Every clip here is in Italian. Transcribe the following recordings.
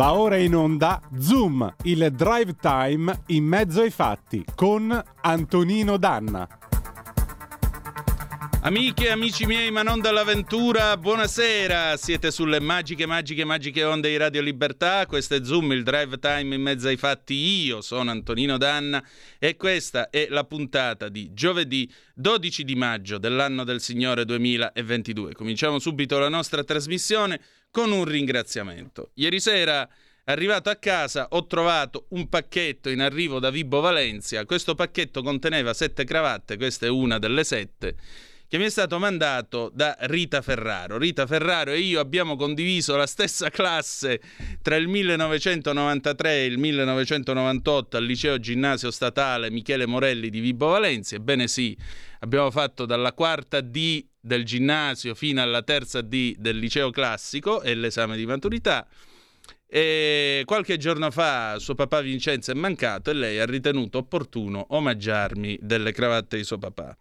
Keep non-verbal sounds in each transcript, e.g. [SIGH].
Va ora in onda Zoom, il drive time in mezzo ai fatti con Antonino Danna. Amiche e amici miei, ma non dall'avventura, buonasera! Siete sulle magiche, magiche, magiche onde di Radio Libertà. Questo è Zoom, il drive time in mezzo ai fatti. Io sono Antonino Danna e questa è la puntata di giovedì 12 di maggio dell'anno del Signore 2022. Cominciamo subito la nostra trasmissione con un ringraziamento. Ieri sera Arrivato a casa ho trovato un pacchetto in arrivo da Vibo Valencia. Questo pacchetto conteneva sette cravatte, questa è una delle sette, che mi è stato mandato da Rita Ferraro. Rita Ferraro e io abbiamo condiviso la stessa classe tra il 1993 e il 1998 al liceo ginnasio statale Michele Morelli di Vibo Valencia. Ebbene sì, abbiamo fatto dalla quarta D del ginnasio fino alla terza D del liceo classico e l'esame di maturità. E qualche giorno fa suo papà Vincenzo è mancato e lei ha ritenuto opportuno omaggiarmi delle cravatte di suo papà.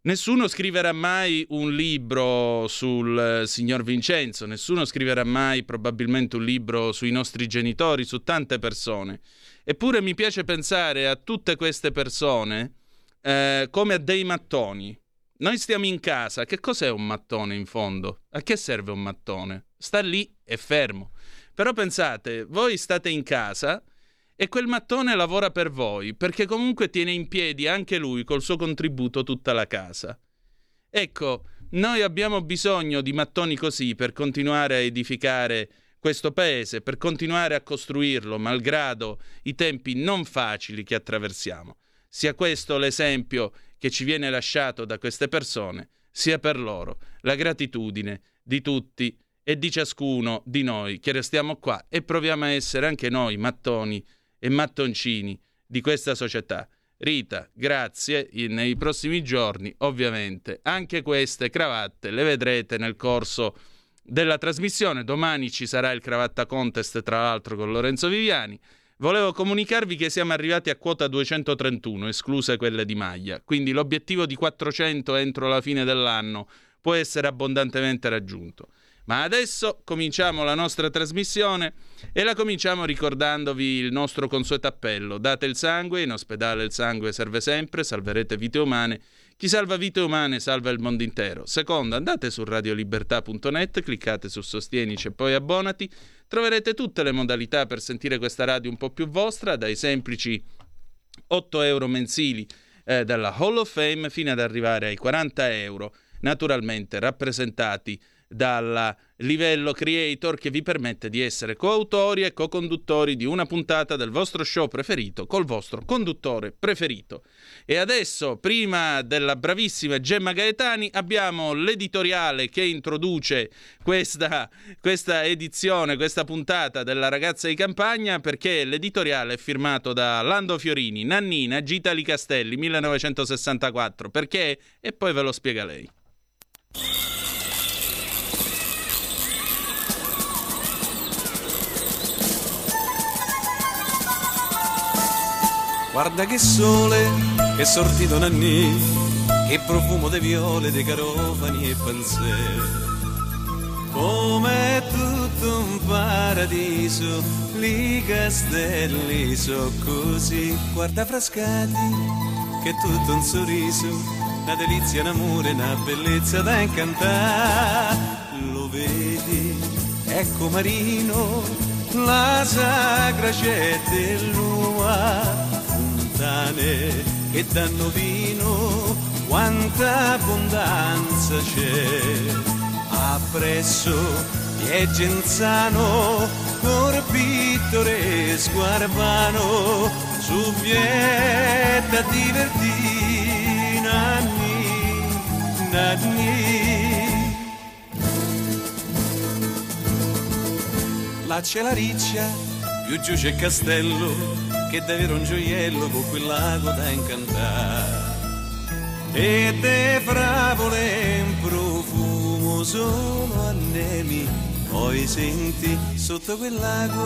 Nessuno scriverà mai un libro sul eh, signor Vincenzo, nessuno scriverà mai probabilmente un libro sui nostri genitori, su tante persone. Eppure mi piace pensare a tutte queste persone eh, come a dei mattoni. Noi stiamo in casa, che cos'è un mattone in fondo? A che serve un mattone? Sta lì e fermo. Però pensate, voi state in casa e quel mattone lavora per voi, perché comunque tiene in piedi anche lui col suo contributo tutta la casa. Ecco, noi abbiamo bisogno di mattoni così per continuare a edificare questo paese, per continuare a costruirlo, malgrado i tempi non facili che attraversiamo. Sia questo l'esempio che ci viene lasciato da queste persone, sia per loro la gratitudine di tutti e di ciascuno di noi che restiamo qua e proviamo a essere anche noi mattoni e mattoncini di questa società. Rita, grazie. Nei prossimi giorni, ovviamente, anche queste cravatte le vedrete nel corso della trasmissione. Domani ci sarà il cravatta contest, tra l'altro, con Lorenzo Viviani. Volevo comunicarvi che siamo arrivati a quota 231, escluse quelle di maglia. Quindi l'obiettivo di 400 entro la fine dell'anno può essere abbondantemente raggiunto. Ma adesso cominciamo la nostra trasmissione e la cominciamo ricordandovi il nostro consueto appello. Date il sangue, in ospedale il sangue serve sempre, salverete vite umane. Chi salva vite umane salva il mondo intero. Secondo, andate su radiolibertà.net, cliccate su Sostienici e poi abbonati. Troverete tutte le modalità per sentire questa radio un po' più vostra, dai semplici 8 euro mensili eh, dalla Hall of Fame fino ad arrivare ai 40 euro, naturalmente rappresentati dal livello creator che vi permette di essere coautori e co-conduttori di una puntata del vostro show preferito col vostro conduttore preferito. E adesso, prima della bravissima Gemma Gaetani, abbiamo l'editoriale che introduce questa, questa edizione, questa puntata della ragazza di campagna, perché l'editoriale è firmato da Lando Fiorini, Nannina, Gitali Castelli, 1964. Perché? E poi ve lo spiega lei. Guarda che sole, che sortito nanni, che profumo di viole, di carofani e panzè. Come tutto un paradiso, li castelli so così. Guarda frascati, che tutto un sorriso, una delizia, un amore, una bellezza da incantare. Lo vedi, ecco Marino, la sacra c'è dell'ua fontane che danno vino, quanta abbondanza c'è. Appresso è Genzano, cor pittoresco arbano, su vieta divertì, nanni, nanni. La riccia, più giù c'è castello, che davvero un gioiello con quel lago da incantare. E te fravole in profumo sono annemi, poi senti sotto quel lago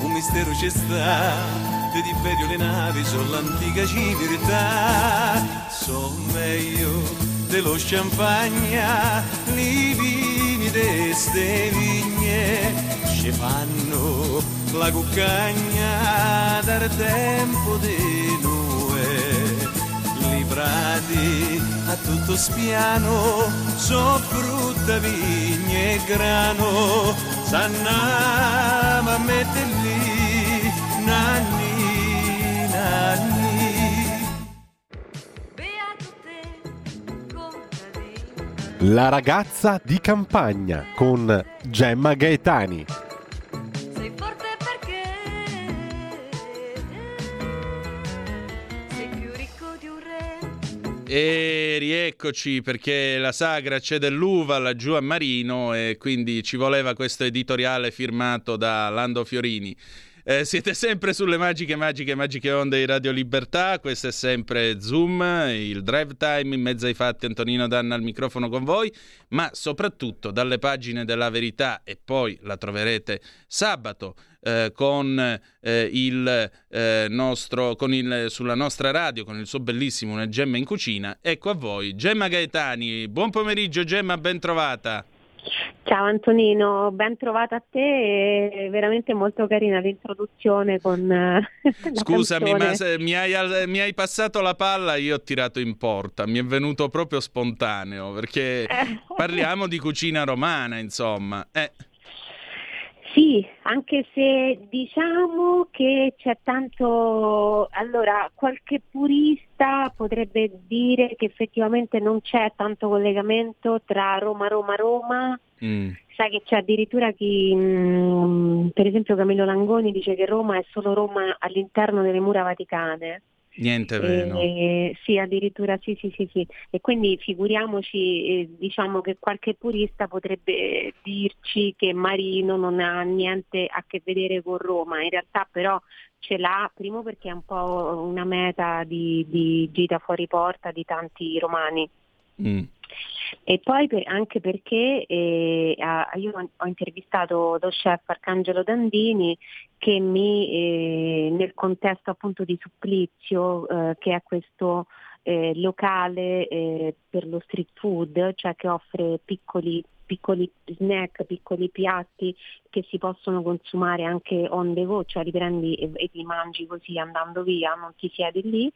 un mistero c'è sta. Di Tiberio le navi sono l'antica civiltà, so meglio dello champagne, vini di ste vigne ci fanno la cuccagna dal tempo di noi librati a tutto spiano so frutta, vigne e grano. S'annama a lì nanni La ragazza di campagna con Gemma Gaetani. Sei forte perché sei più ricco di un re. E rieccoci perché la sagra c'è dell'uva laggiù a Marino e quindi ci voleva questo editoriale firmato da Lando Fiorini. Eh, siete sempre sulle magiche, magiche, magiche onde di Radio Libertà. Questo è sempre Zoom, il drive time in mezzo ai fatti. Antonino Danna al microfono con voi, ma soprattutto dalle pagine della verità e poi la troverete sabato. Eh, con, eh, il, eh, nostro, con il, sulla nostra radio con il suo bellissimo Una Gemma in cucina. Ecco a voi, Gemma Gaetani. Buon pomeriggio, Gemma, ben trovata. Ciao Antonino, ben trovata a te, è veramente molto carina l'introduzione con eh, [LAUGHS] Scusami, ma se mi hai, mi hai passato la palla, io ho tirato in porta, mi è venuto proprio spontaneo, perché Eh. parliamo di cucina romana, insomma. Eh, Sì, anche se diciamo che c'è tanto, allora qualche purista potrebbe dire che effettivamente non c'è tanto collegamento tra Roma, Roma, Roma. mm, Sai che c'è addirittura chi, mm, per esempio Camillo Langoni dice che Roma è solo Roma all'interno delle mura vaticane. Niente vero. Eh, sì, addirittura sì, sì, sì, sì. E quindi figuriamoci, eh, diciamo che qualche purista potrebbe dirci che Marino non ha niente a che vedere con Roma, in realtà però ce l'ha, primo perché è un po' una meta di, di gita fuori porta di tanti romani. Mm, E poi per- anche perché eh, io ho- ho intervistato lo chef Arcangelo Dandini che mi, eh, nel contesto appunto di Supplizio, eh, che è questo eh, locale eh, per lo street food, cioè che offre piccoli, piccoli snack, piccoli piatti che si possono consumare anche on the go, cioè li prendi e, e li mangi così andando via, non ti siedi lì.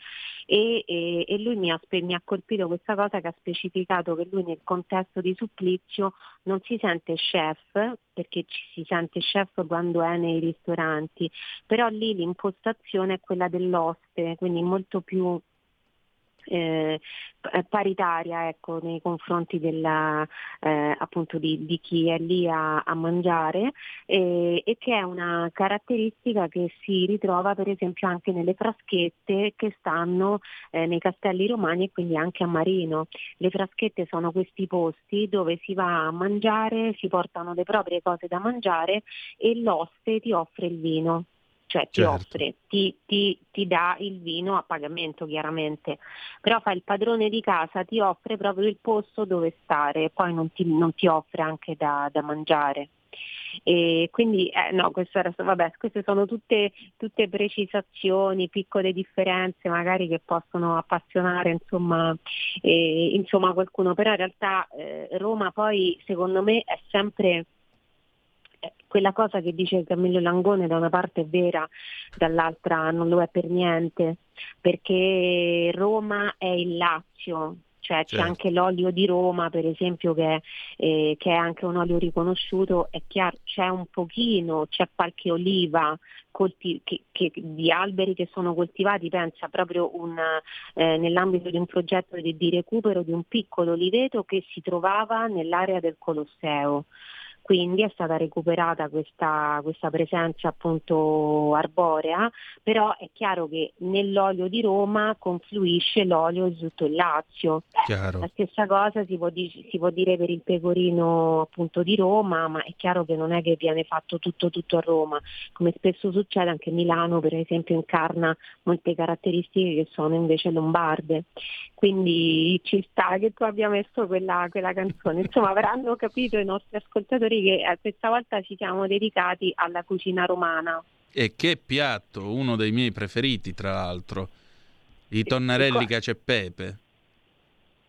E, e- e lui mi ha, mi ha colpito questa cosa che ha specificato che lui nel contesto di supplizio non si sente chef, perché ci si sente chef quando è nei ristoranti, però lì l'impostazione è quella dell'oste, quindi molto più eh, paritaria ecco, nei confronti della, eh, appunto di, di chi è lì a, a mangiare eh, e che è una caratteristica che si ritrova per esempio anche nelle fraschette che stanno eh, nei castelli romani e quindi anche a Marino. Le fraschette sono questi posti dove si va a mangiare, si portano le proprie cose da mangiare e l'oste ti offre il vino. Cioè ti Certo. offre, ti, ti- ti dà il vino a pagamento chiaramente, però fa il padrone di casa, ti offre proprio il posto dove stare, poi non ti, non ti offre anche da, da mangiare. E quindi eh, no, questo era, vabbè, queste sono tutte, tutte precisazioni, piccole differenze magari che possono appassionare insomma, eh, insomma qualcuno, però in realtà eh, Roma poi secondo me è sempre quella cosa che dice Camillo Langone da una parte è vera, dall'altra non lo è per niente, perché Roma è il Lazio, cioè c'è Certo. anche l'olio di Roma per esempio che, eh, che è anche un olio riconosciuto, è chiaro, c'è un pochino, c'è qualche oliva colti- che- che- di alberi che sono coltivati, pensa proprio un, eh, nell'ambito di un progetto di, di recupero di un piccolo oliveto che si trovava nell'area del Colosseo. Quindi è stata recuperata questa, questa presenza appunto arborea, però è chiaro che nell'olio di Roma confluisce l'olio di tutto il Lazio. chiaro. La stessa cosa si può, di- si può dire per il pecorino appunto di Roma, ma è chiaro che non è che viene fatto tutto tutto a Roma, come spesso succede anche Milano per esempio incarna molte caratteristiche che sono invece lombarde. Quindi ci sta che tu abbia messo quella, quella canzone. Insomma, avranno capito i nostri ascoltatori che eh, questa volta ci siamo dedicati alla cucina romana. E che piatto, uno dei miei preferiti, tra l'altro. I tonnarelli cacio e pepe.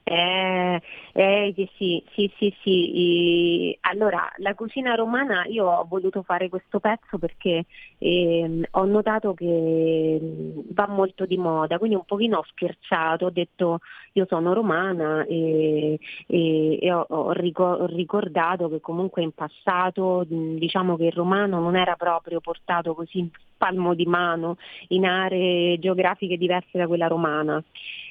Eh, eh, sì, sì, sì, sì. Allora, la cucina romana, io ho voluto fare questo pezzo perché eh, ho notato che mm, va molto di moda, quindi un pochino ho scherzato, ho detto io sono romana e, e, e ho, ho, ricordato che comunque in passato mm, diciamo che il romano non era proprio portato così in palmo di mano in aree geografiche diverse da quella romana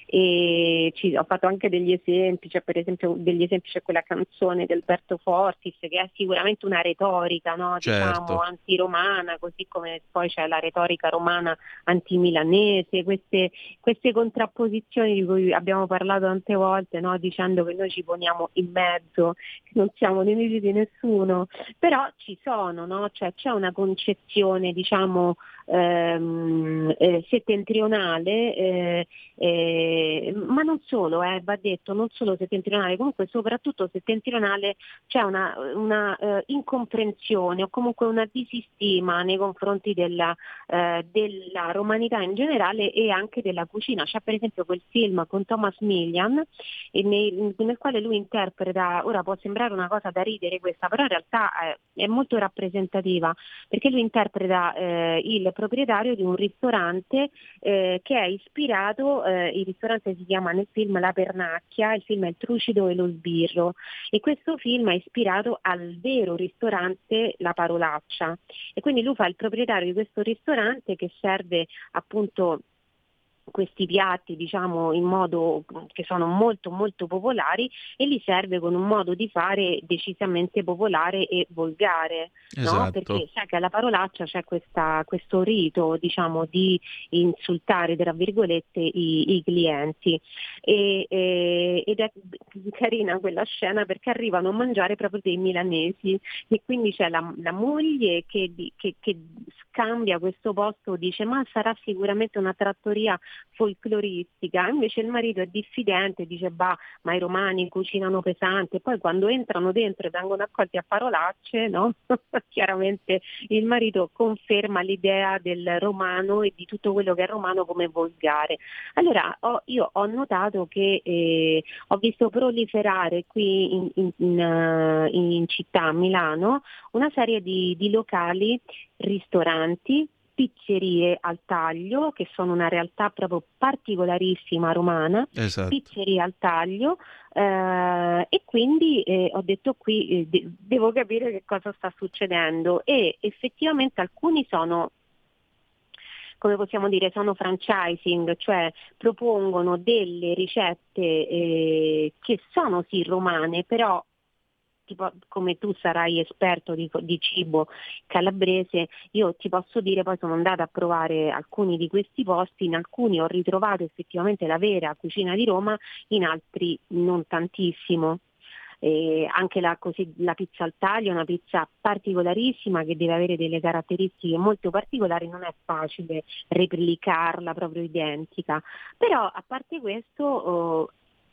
e ci, ho fatto anche degli esempi, cioè per esempio degli esempi c'è quella canzone del Berto Fortis che è sicuramente una retorica no? certo. diciamo, antiromana, così come poi c'è la retorica romana antimilanese, queste, queste contrapposizioni di cui abbiamo parlato tante volte, no? dicendo che noi ci poniamo in mezzo, che non siamo nemici di nessuno, però ci sono, no? cioè, c'è una concezione diciamo ehm, eh, settentrionale, eh, eh, ma non solo, eh, va detto, non solo settentrionale, comunque soprattutto settentrionale c'è una, una eh, incomprensione o comunque una disistima nei confronti della, eh, della, romanità in generale e anche della cucina. C'è per esempio quel film con Thomas Millian nel, nel quale lui interpreta, ora può sembrare una cosa da ridere questa, però in realtà è molto rappresentativa perché lui interpreta il proprietario di un ristorante eh, che è ispirato, eh, il ristorante si chiama nel film La Pernacchia, il film è Il Trucido e lo Sbirro e questo film è ispirato al vero ristorante La Parolaccia. E quindi lui fa il proprietario di questo ristorante che serve appunto questi piatti diciamo in modo che sono molto molto popolari e li serve con un modo di fare decisamente popolare e volgare esatto. no? perché sai che alla parolaccia c'è questa, questo rito diciamo di insultare tra virgolette i, i clienti e, e, ed è carina quella scena perché arrivano a mangiare proprio dei milanesi e quindi c'è la, la moglie che, che, che scambia questo posto dice ma sarà sicuramente una trattoria folcloristica, invece il marito è diffidente, dice bah, ma i romani cucinano pesante, poi quando entrano dentro e vengono accolti a parolacce, no? [LAUGHS] chiaramente il marito conferma l'idea del romano e di tutto quello che è romano come volgare. Allora ho, io ho notato che eh, ho visto proliferare qui in, in, in, uh, in città, a Milano, una serie di, di locali, ristoranti pizzerie al taglio, che sono una realtà proprio particolarissima romana, esatto. pizzerie al taglio, eh, e quindi eh, ho detto qui eh, de- devo capire che cosa sta succedendo e effettivamente alcuni sono come possiamo dire, sono franchising, cioè propongono delle ricette eh, che sono sì romane, però tipo, come tu sarai esperto di, di, cibo calabrese, io ti posso dire, poi sono andata a provare alcuni di questi posti, in alcuni ho ritrovato effettivamente la vera cucina di Roma, in altri non tantissimo. Eh, anche la, così, la, pizza al taglio è una pizza particolarissima che deve avere delle caratteristiche molto particolari, non è facile replicarla proprio identica. Però a parte questo oh,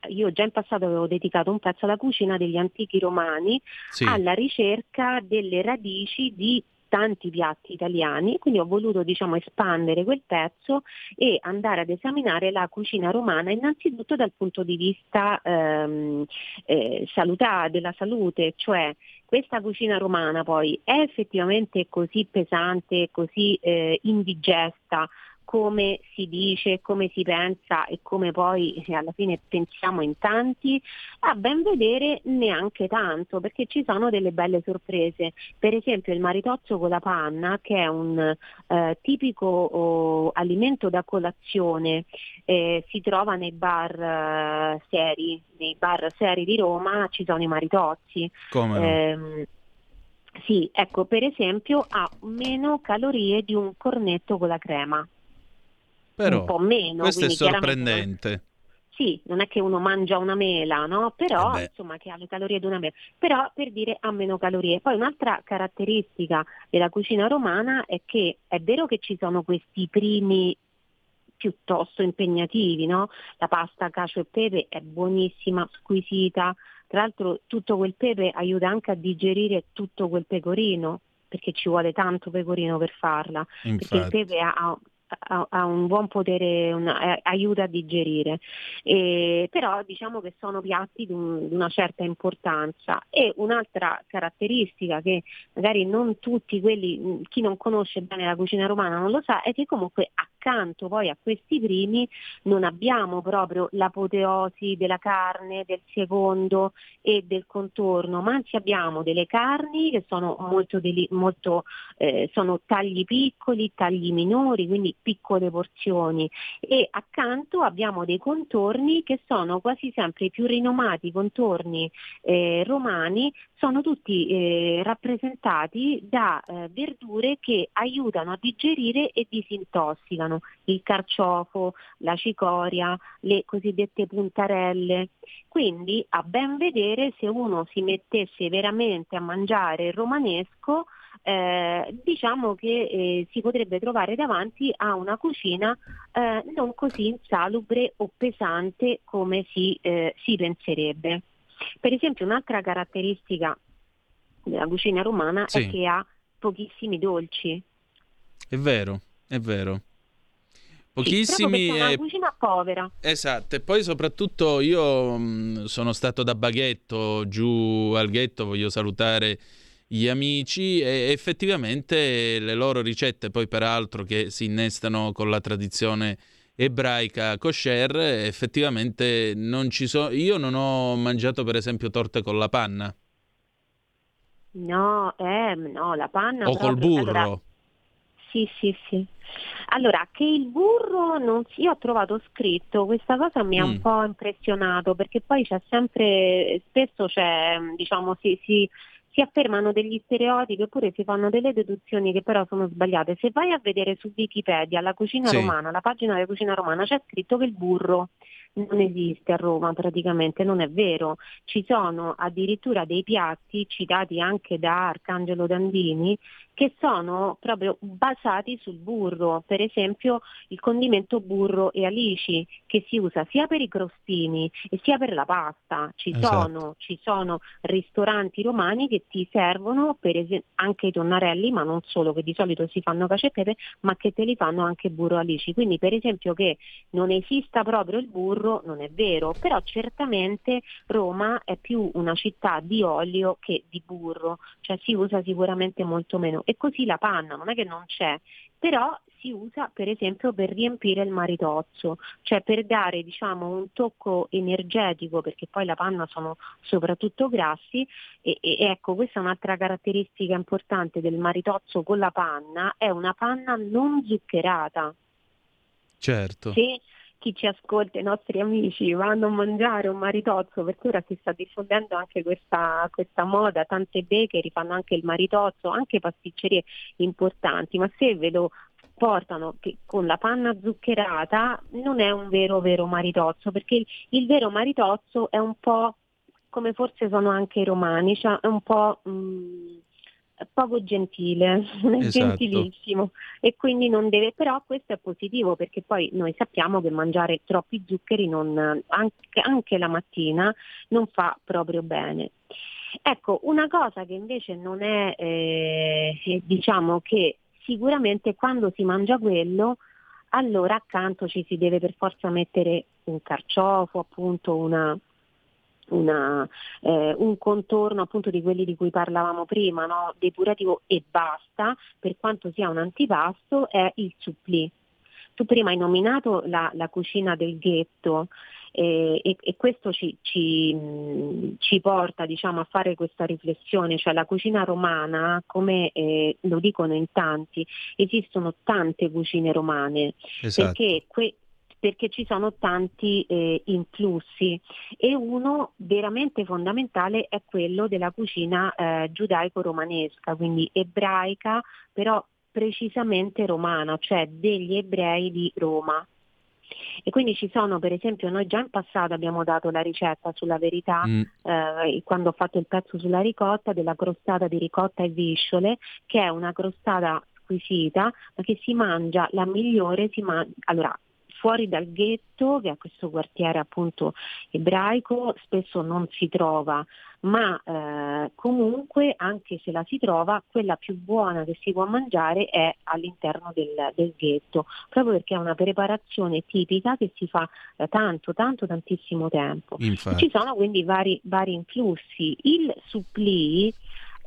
io già in passato avevo dedicato un pezzo alla cucina degli antichi romani, sì. alla ricerca delle radici di tanti piatti italiani, quindi ho voluto diciamo, espandere quel pezzo e andare ad esaminare la cucina romana innanzitutto dal punto di vista ehm, eh, salutare, della salute, cioè questa cucina romana poi è effettivamente così pesante, così eh, indigesta come si dice, come si pensa e come poi eh, alla fine pensiamo in tanti, a ben vedere neanche tanto, perché ci sono delle belle sorprese. Per esempio il maritozzo con la panna, che è un eh, tipico oh, alimento da colazione, eh, si trova nei bar eh, seri, nei bar seri di Roma ci sono i maritozzi. Come no? eh, sì, ecco, per esempio ha meno calorie di un cornetto con la crema. Però, un po' meno. Questo è sorprendente. Sì, non è che uno mangia una mela, no? Però, Eh insomma, che ha le calorie di una mela. Però, per dire, ha meno calorie. Poi un'altra caratteristica della cucina romana è che è vero che ci sono questi primi piuttosto impegnativi, no? La pasta cacio e pepe è buonissima, squisita. Tra l'altro tutto quel pepe aiuta anche a digerire tutto quel pecorino, perché ci vuole tanto pecorino per farla. Perché il Infatti. pepe ha, ha, ha un buon potere, una, eh, aiuta a digerire, e, però diciamo che sono piatti di, un, di, una certa importanza. E un'altra caratteristica che magari non tutti quelli, chi non conosce bene la cucina romana non lo sa, è che comunque accanto poi a questi primi non abbiamo proprio l'apoteosi della carne, del secondo e del contorno, ma anzi abbiamo delle carni che sono molto, deli- molto eh, sono tagli piccoli, tagli minori, quindi piccole porzioni e accanto abbiamo dei contorni che sono quasi sempre i più rinomati contorni eh, romani, sono tutti eh, rappresentati da eh, verdure che aiutano a digerire e disintossicano, il carciofo, la cicoria, le cosiddette puntarelle. Quindi a ben vedere se uno si mettesse veramente a mangiare romanesco eh, diciamo che eh, si potrebbe trovare davanti a una cucina eh, non così insalubre o pesante come si, eh, si penserebbe. Per esempio un'altra caratteristica della cucina romana sì. è che ha pochissimi dolci. È vero, è vero. Pochissimi. Sì, è una cucina povera. Esatto, e poi soprattutto io mh, sono stato da Baghetto giù al ghetto, voglio salutare gli amici e effettivamente le loro ricette, poi peraltro che si innestano con la tradizione ebraica kosher, effettivamente non ci sono. Io non ho mangiato per esempio torte con la panna. No, eh, no, la panna. O col burro. Allora, sì, sì, sì. Allora, che il burro non si... Io ho trovato scritto, questa cosa mi ha mm. un po' impressionato perché poi c'è sempre, spesso c'è, diciamo, si, si, si affermano degli stereotipi oppure si fanno delle deduzioni che però sono sbagliate. Se vai a vedere su Wikipedia la cucina sì. romana, la pagina della cucina romana, c'è scritto che il burro non esiste a Roma praticamente, non è vero. Ci sono addirittura dei piatti citati anche da Arcangelo Dandini che sono proprio basati sul burro, per esempio il condimento burro e alici che si usa sia per i crostini e sia per la pasta. Ci, esatto. sono, ci sono, ristoranti romani che ti servono esempio anche i tonnarelli, ma non solo, che di solito si fanno cacio e pepe, ma che te li fanno anche burro e alici. Quindi per esempio che non esista proprio il burro non è vero, però certamente Roma è più una città di olio che di burro, cioè si usa sicuramente molto meno e così la panna non è che non c'è, però si usa per esempio per riempire il maritozzo, cioè per dare diciamo, un tocco energetico, perché poi la panna sono soprattutto grassi e, e, ecco questa è un'altra caratteristica importante del maritozzo con la panna, è una panna non zuccherata. Certo. Se chi ci ascolta, i nostri amici, vanno a mangiare un maritozzo, perché ora si sta diffondendo anche questa, questa moda, tante bakery fanno anche il maritozzo, anche pasticcerie importanti, ma se ve lo portano che con la panna zuccherata non è un vero vero maritozzo, perché il, il vero maritozzo è un po' come forse sono anche i romani, cioè è un po' mh, mm, poco gentile, [LAUGHS] esatto. gentilissimo e quindi non deve, però questo è positivo perché poi noi sappiamo che mangiare troppi zuccheri non, anche, anche la mattina non fa proprio bene. Ecco, una cosa che invece non è, eh, diciamo che sicuramente quando si mangia quello, allora accanto ci si deve per forza mettere un carciofo, appunto una, una, eh, un contorno appunto di quelli di cui parlavamo prima, no? depurativo e basta, per quanto sia un antipasto, è il supplì. Tu prima hai nominato la, la cucina del ghetto eh, e, e, questo ci, ci, ci porta diciamo, a fare questa riflessione, cioè la cucina romana, come eh, lo dicono in tanti, esistono tante cucine romane, esatto. perché que- perché ci sono tanti eh, influssi e uno veramente fondamentale è quello della cucina eh, giudaico-romanesca, quindi ebraica, però precisamente romana, cioè degli ebrei di Roma. E quindi ci sono, per esempio, noi già in passato abbiamo dato la ricetta sulla verità, mm. eh, quando ho fatto il pezzo sulla ricotta, della crostata di ricotta e visciole, che è una crostata squisita, ma che si mangia, la migliore si mangia, allora fuori dal ghetto, che è questo quartiere appunto ebraico, spesso non si trova, ma eh, comunque anche se la si trova, quella più buona che si può mangiare è all'interno del, del ghetto, proprio perché è una preparazione tipica che si fa da tanto, tanto, tantissimo tempo. Ci sono quindi vari, vari influssi. Il suppli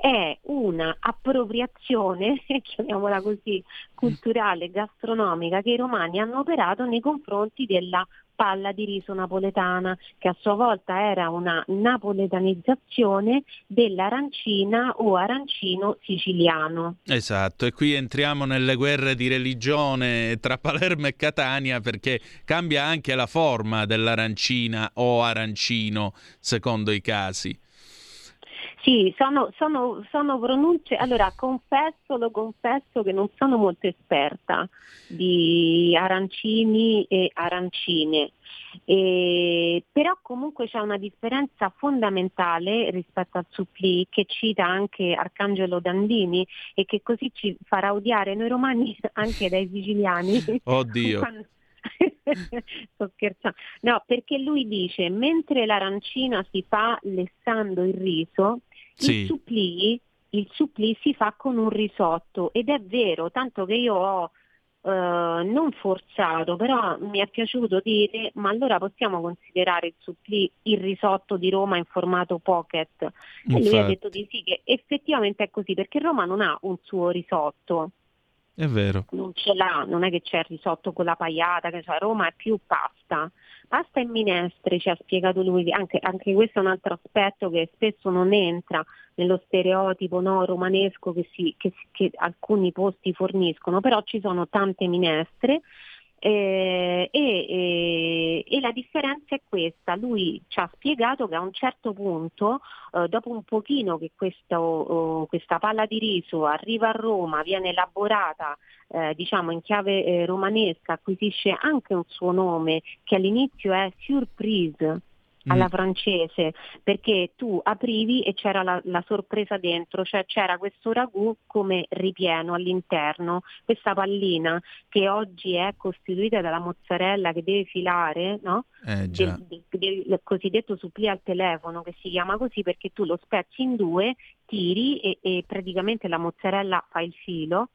è una appropriazione, [LAUGHS] chiamiamola così, culturale, gastronomica che i romani hanno operato nei confronti della palla di riso napoletana, che a sua volta era una napoletanizzazione dell'arancina o arancino siciliano. Esatto, e qui entriamo nelle guerre di religione tra Palermo e Catania perché cambia anche la forma dell'arancina o arancino, secondo i casi. Sì, sono, sono, sono, pronunce, allora confesso, lo confesso che non sono molto esperta di arancini e arancine, e, però comunque c'è una differenza fondamentale rispetto al supplì che cita anche Arcangelo Dandini e che così ci farà odiare noi romani [LAUGHS] anche dai siciliani. Oddio. [LAUGHS] Sto scherzando. No, perché lui dice, mentre l'arancina si fa lessando il riso, sì. il, supplì, il supplì si fa con un risotto ed è vero, tanto che io ho Uh, non forzato, però mi è piaciuto dire ma allora possiamo considerare il supplì il risotto di Roma in formato pocket? Infatti. E lui ha detto di sì, che effettivamente è così, perché Roma non ha un suo risotto. È vero. Non ce l'ha, non è che c'è il risotto con la pagliata, che cioè Roma è più pasta. Pasta e minestre ci ha spiegato lui, anche, anche, questo è un altro aspetto che spesso non entra nello stereotipo no, romanesco che, si, che, che alcuni posti forniscono, però ci sono tante minestre eh, e, e, e, la differenza è questa, lui ci ha spiegato che a un certo punto, eh, dopo un pochino che questo, oh, questa palla di riso arriva a Roma, viene elaborata eh, diciamo in chiave eh, romanesca, acquisisce anche un suo nome che all'inizio è Surprise alla mm. francese, perché tu aprivi e c'era la, la, sorpresa dentro, cioè c'era questo ragù come ripieno all'interno, questa pallina che oggi è costituita dalla mozzarella che deve filare, no? eh, del, del, del, cosiddetto supplì al telefono che si chiama così perché tu lo spezzi in due, tiri e, e praticamente la mozzarella fa il filo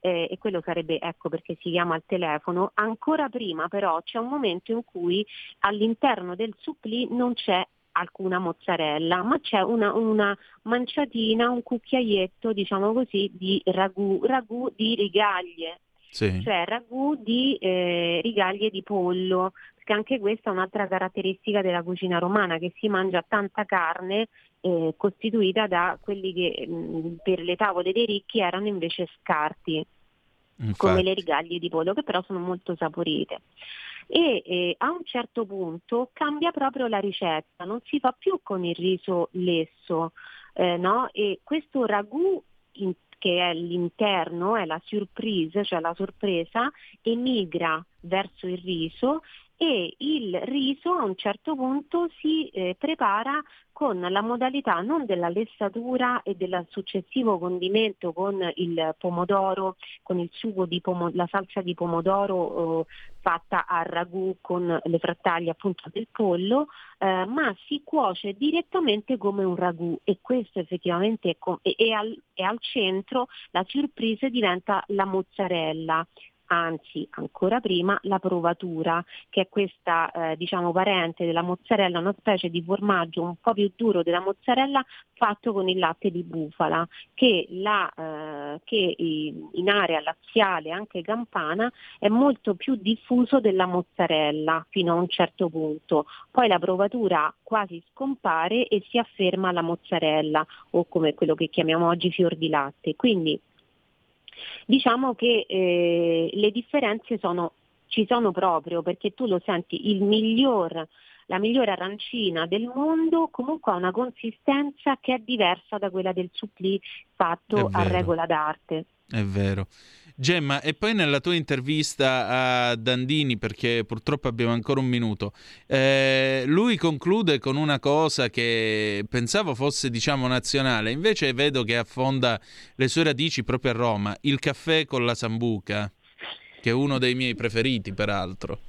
eh, e quello sarebbe ecco perché si chiama al telefono. Ancora prima però c'è un momento in cui all'interno del supplì non c'è alcuna mozzarella, ma c'è una, una, manciatina, un cucchiaietto, diciamo così, di ragù, ragù di rigaglie. Sì. Cioè ragù di eh, rigaglie di pollo, perché anche questa è un'altra caratteristica della cucina romana, che si mangia tanta carne eh, costituita da quelli che mh, per le tavole dei ricchi erano invece scarti. Infatti. come le rigaglie di pollo, che però sono molto saporite. E eh, a un certo punto cambia proprio la ricetta, non si fa più con il riso lesso, eh, no? E questo ragù in, che è l'interno, è la surprise, cioè la sorpresa, emigra verso il riso e il riso a un certo punto si eh, prepara con la modalità non della lessatura e del successivo condimento con il pomodoro, con il sugo di pomodoro, la salsa di pomodoro eh, fatta a ragù con le frattaglie appunto del pollo, eh, ma si cuoce direttamente come un ragù e questo effettivamente è, com- è, al, è al centro, la surprise diventa la mozzarella anzi ancora prima la provatura, che è questa eh, diciamo parente della mozzarella, una specie di formaggio un po' più duro della mozzarella fatto con il latte di bufala, che, la, eh, che in area laziale, anche campana, è molto più diffuso della mozzarella fino a un certo punto. Poi la provatura quasi scompare e si afferma la mozzarella o come quello che chiamiamo oggi fior di latte. Quindi Diciamo che eh, le differenze sono, ci sono proprio perché tu lo senti, il miglior, la migliore arancina del mondo comunque ha una consistenza che è diversa da quella del supplì fatto a regola d'arte. È vero. Gemma, e poi nella tua intervista a Dandini, perché purtroppo abbiamo ancora un minuto, eh, lui conclude con una cosa che pensavo fosse, diciamo, nazionale, invece vedo che affonda le sue radici proprio a Roma, il caffè con la sambuca, che è uno dei miei preferiti, peraltro.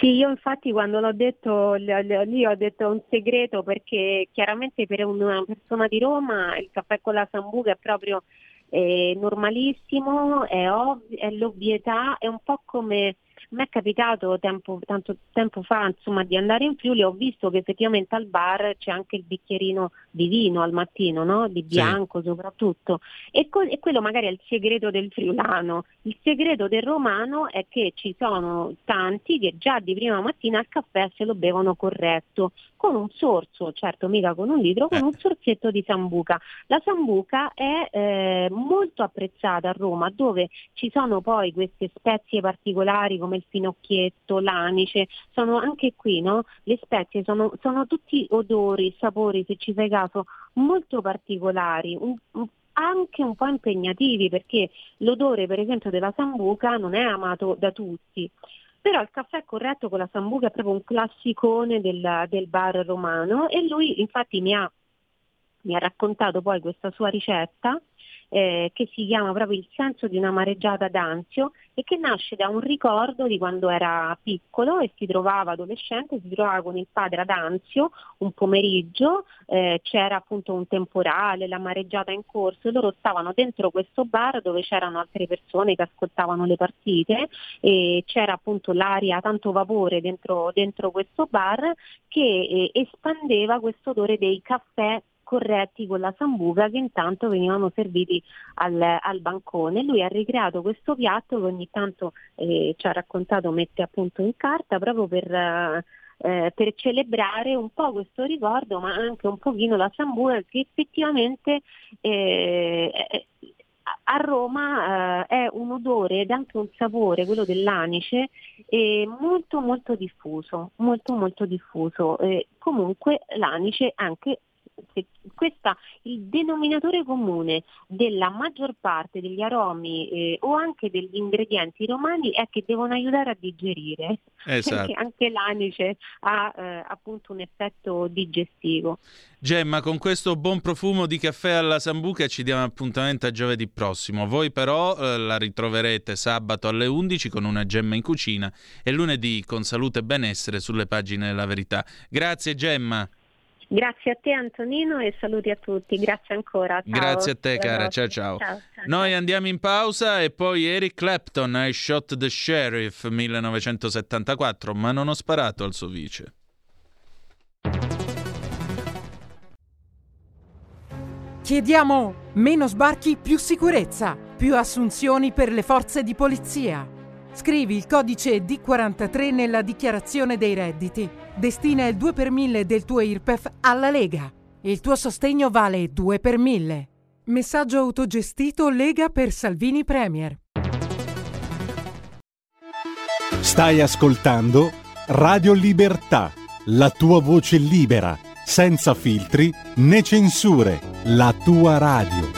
Sì, io infatti quando l'ho detto lì ho detto un segreto perché chiaramente per una persona di Roma il caffè con la sambuca è proprio eh, normalissimo, è, ov- è l'ovvietà, è un po' come mi è capitato tempo, tanto tempo fa insomma, di andare in Friuli ho visto che effettivamente al bar c'è anche il bicchierino di vino al mattino, no? di bianco sì. soprattutto. E, co- e, quello magari è il segreto del friulano. Il segreto del romano è che ci sono tanti che già di prima mattina il caffè se lo bevono corretto, con un sorso, certo mica con un litro, con eh. un sorsetto di sambuca. La sambuca è eh, molto apprezzata a Roma, dove ci sono poi queste spezie particolari come il finocchietto, l'anice, sono anche qui, no? Le spezie sono, sono tutti odori, sapori, se ci fai caso, molto particolari, un, un, anche un po' impegnativi perché l'odore per esempio della sambuca non è amato da tutti. Però il caffè corretto con la sambuca è proprio un classicone del, del bar romano e lui infatti mi ha, mi ha raccontato poi questa sua ricetta eh, che si chiama proprio il senso di una mareggiata d'anzio e che nasce da un ricordo di quando era piccolo e si trovava adolescente, si trovava con il padre ad Anzio un pomeriggio, eh, c'era appunto un temporale, la mareggiata in corso e loro stavano dentro questo bar dove c'erano altre persone che ascoltavano le partite e c'era appunto l'aria, tanto vapore dentro, dentro questo bar che eh, espandeva questo odore dei caffè corretti con la sambuca che intanto venivano serviti al, al bancone. Lui ha ricreato questo piatto che ogni tanto eh, ci ha raccontato, mette appunto in carta proprio per... Eh, per celebrare un po' questo ricordo, ma anche un pochino la sambuca che effettivamente eh, a Roma eh, è un odore ed anche un sapore, quello dell'anice, eh, molto molto diffuso, molto molto diffuso. Eh, comunque l'anice anche questa, il denominatore comune della maggior parte degli aromi eh, o anche degli ingredienti romani è che devono aiutare a digerire. Esatto. Anche, anche l'anice ha eh, appunto un effetto digestivo. Gemma, con questo buon profumo di caffè alla sambuca ci diamo appuntamento a giovedì prossimo. Voi però eh, la ritroverete sabato alle 11 con una Gemma in cucina e lunedì con salute e benessere sulle pagine della verità. Grazie Gemma. Grazie a te Antonino e saluti a tutti, grazie ancora. Ciao. Grazie a te cara, ciao ciao. ciao, ciao Noi andiamo in pausa e poi Eric Clapton, I Shot the Sheriff 1974, ma non ho sparato al suo vice. Chiediamo meno sbarchi, più sicurezza, più assunzioni per le forze di polizia. Scrivi il codice D43 nella dichiarazione dei redditi. Destina il 2 per 1000 del tuo IRPEF alla Lega. Il tuo sostegno vale 2 per 1000. Messaggio autogestito Lega per Salvini Premier. Stai ascoltando Radio Libertà, la tua voce libera, senza filtri né censure, la tua radio.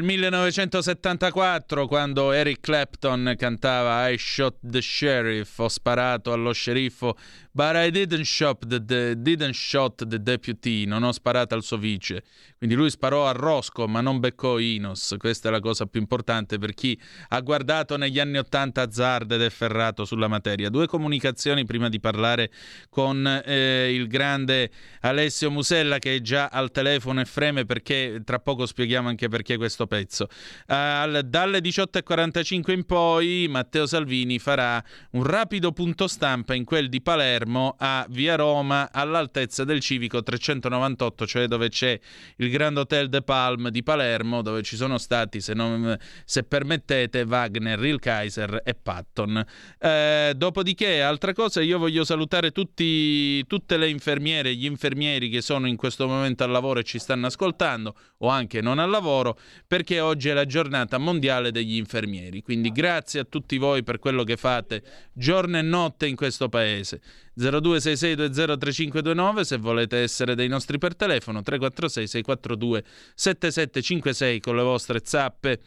Il 1974 quando Eric Clapton cantava I shot the sheriff, ho sparato allo sceriffo, but I didn't shot the, the- didn't shot the deputy, non ho sparato al suo vice. Quindi lui sparò a Roscoe ma non beccò Inos, questa è la cosa più importante per chi ha guardato negli anni 80 Azzard ed è ferrato sulla materia. Due comunicazioni prima di parlare con eh, il grande Alessio Musella che è già al telefono e freme perché tra poco spieghiamo anche perché questo pezzo. Al- dalle 18.45 in poi Matteo Salvini farà un rapido punto stampa in quel di Palermo a Via Roma all'altezza del civico 398, cioè dove c'è il Grand Hotel de Palm di Palermo, dove ci sono stati, se, non- se permettete, Wagner, il Kaiser e Patton. Eh, dopodiché, altra cosa, io voglio salutare tutti, tutte le infermiere e gli infermieri che sono in questo momento al lavoro e ci stanno ascoltando, o anche non al lavoro, perché oggi è la giornata mondiale degli infermieri. Quindi grazie a tutti voi per quello che fate giorno e notte in questo paese. 0266203529 se volete essere dei nostri per telefono 346 642 7756 con le vostre zappe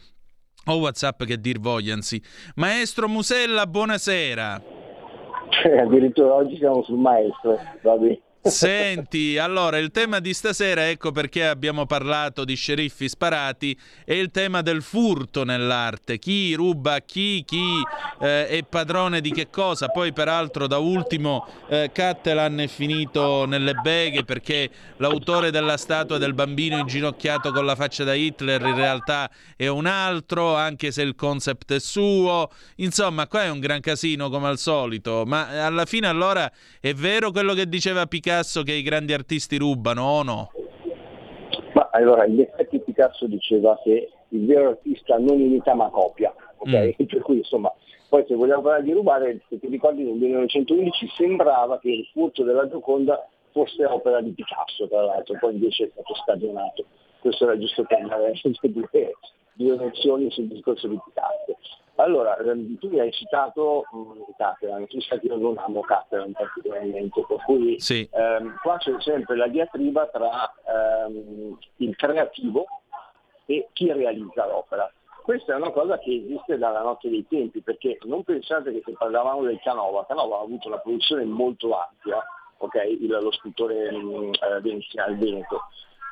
o whatsapp che dir vogliansi. Maestro Musella, buonasera. Eh, addirittura oggi siamo sul maestro, va bene. Senti, allora il tema di stasera, ecco perché abbiamo parlato di sceriffi sparati, è il tema del furto nell'arte. Chi ruba a chi, chi eh, è padrone di che cosa. Poi, peraltro, da ultimo, eh, Cattelan è finito nelle beghe perché l'autore della statua del bambino inginocchiato con la faccia da Hitler in realtà è un altro, anche se il concept è suo. Insomma, qua è un gran casino come al solito. Ma alla fine, allora, è vero quello che diceva Picasso che i grandi artisti rubano o no? Ma allora, in effetti Picasso diceva che il vero artista non imita ma copia, ok? [LAUGHS] Per cui insomma, poi se vogliamo parlare di rubare, se ti ricordi nel 1911 sembrava che il furto della Gioconda fosse opera di Picasso, tra l'altro, poi invece è stato stagionato. Questo era giusto per dare [LAUGHS] due, due nozioni sul discorso di Picasso. Allora, ehm, tu mi hai citato mh, Catalan, tu sai che io non amo Catalan particolarmente, per cui Sì. ehm, qua c'è sempre la diatriba tra ehm, il creativo e chi realizza l'opera. Questa è una cosa che esiste dalla notte dei tempi, perché non pensate che se parlavamo del Canova, Canova ha avuto una produzione molto ampia, ok? Il- lo scultore mh, eh, veneziano, il Veneto,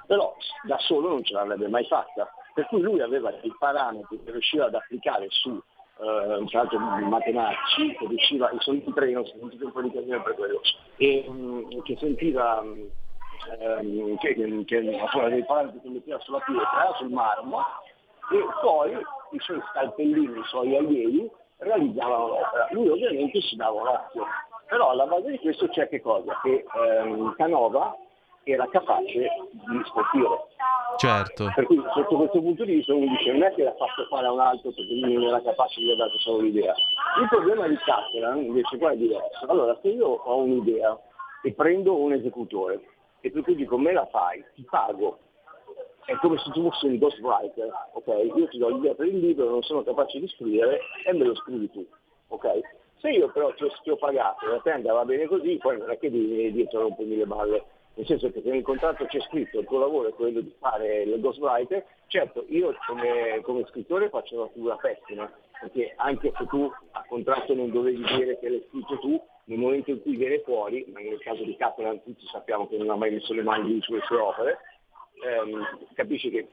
però da solo non ce l'avrebbe mai fatta. Per cui lui aveva dei parametri che riusciva ad applicare su, eh, tra l'altro matematici, che riusciva, sono in treno, sono sentito un po' di casino per quello, e mh, che sentiva mh, ehm, che, che, che insomma, dei parametri che metteva sulla pietra, sul marmo, e poi i suoi scalpellini, i suoi allievi realizzavano l'opera. Lui ovviamente si dava un occhio, però alla base di questo c'è che cosa? Che ehm, Canova era capace di scolpire. Certo. Per cui sotto questo punto di vista uno dice non è che l'ha fatto fare a un altro perché lui non era capace di dato solo l'idea. Il problema di Castellan invece qua è diverso. Allora se io ho un'idea e prendo un esecutore e per cui dico me la fai, ti pago, è come se tu fossi il ghostwriter, ok? Io ti do l'idea per il libro, non sono capace di scrivere e me lo scrivi tu, ok? Se io però ti ho, ti ho pagato e a te andava bene così, poi non è che devi dietro rompermi le balle. Nel senso che se nel contratto c'è scritto il tuo lavoro è quello di fare il ghostwriter, certo io come, come scrittore faccio una figura pessima, perché anche se tu a contratto non dovevi dire che l'hai scritto tu, nel momento in cui viene fuori, ma nel caso di Catalan tutti sappiamo che non ha mai messo le mani sulle sue opere, ehm, capisci che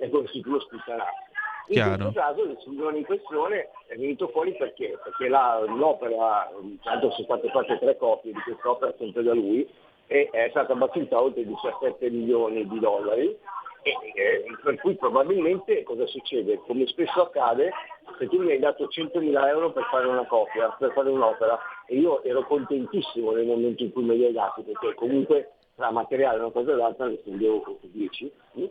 è come se tu lo scrittanato. In Chiaro. questo caso il signore in questione è venuto fuori perché? Perché la- l'opera, tanto sono state fatte tre copie di quest'opera sempre da lui, e è stata battuta oltre 17 milioni di dollari e, eh, per cui probabilmente cosa succede? Come spesso accade, se tu mi hai dato 100.000 euro per fare una copia, per fare un'opera, e io ero contentissimo nel momento in cui me li hai dati, perché comunque tra materiale e una cosa e l'altra ne spendevo con 10, hm?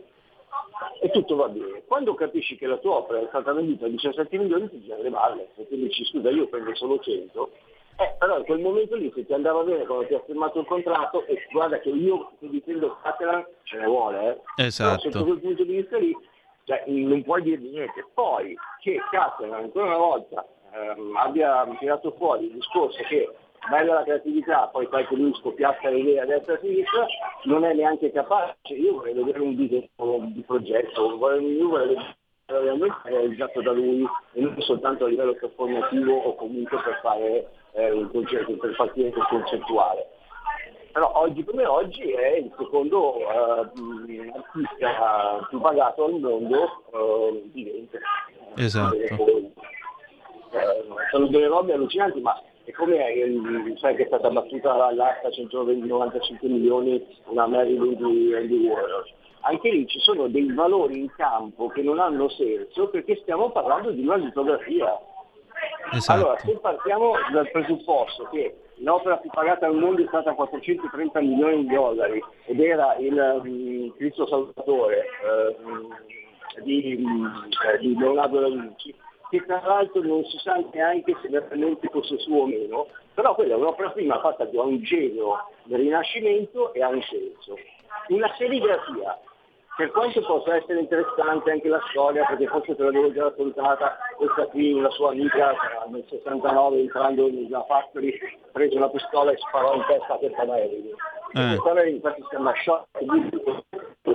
e tutto va bene. Quando capisci che la tua opera è stata venduta a 17 milioni ti girano le balle, perché dici scusa io prendo solo 100, eh, però in quel momento lì se ti andava bene quando ti ha firmato il contratto e guarda che io che difendo Catalan ce ne vuole, eh. Esatto. Però sotto quel punto di vista lì cioè, non puoi dirgli niente. Poi che Catalan ancora una volta ehm, abbia tirato fuori il discorso che bella la creatività, poi sai che lui scoppiatta le idee a destra e a sinistra, non è neanche capace, io vorrei vedere un disegno di progetto, vorrei, io vorrei vedere realmente realizzato da lui e non soltanto a livello performativo o comunque per fare eh, un concetto, per partire concettuale. Però oggi come oggi è il secondo eh, artista più pagato al mondo eh, vivente. Esatto. Eh, sono delle robe allucinanti, ma e come sai che è stata battuta all'asta 195 milioni una Marilyn di Andy Warriors? Anche lì ci sono dei valori in campo che non hanno senso perché stiamo parlando di una litografia. Esatto. Allora, se partiamo dal presupposto che l'opera più pagata al mondo è stata 430 milioni di dollari ed era il um, Cristo Salvatore uh, di, um, di Leonardo da Vinci, che tra l'altro non si sa neanche se veramente fosse suo o meno, però quella è un'opera prima fatta da un genio del Rinascimento e ha un senso. Una serigrafia, per quanto possa essere interessante anche la storia, perché forse te l'avevo già raccontata, questa qui una sua amica nel 69 entrando nella factory, prese una pistola e sparò in testa a questa Marilyn. Eh. Questa Marilyn infatti si chiama Shot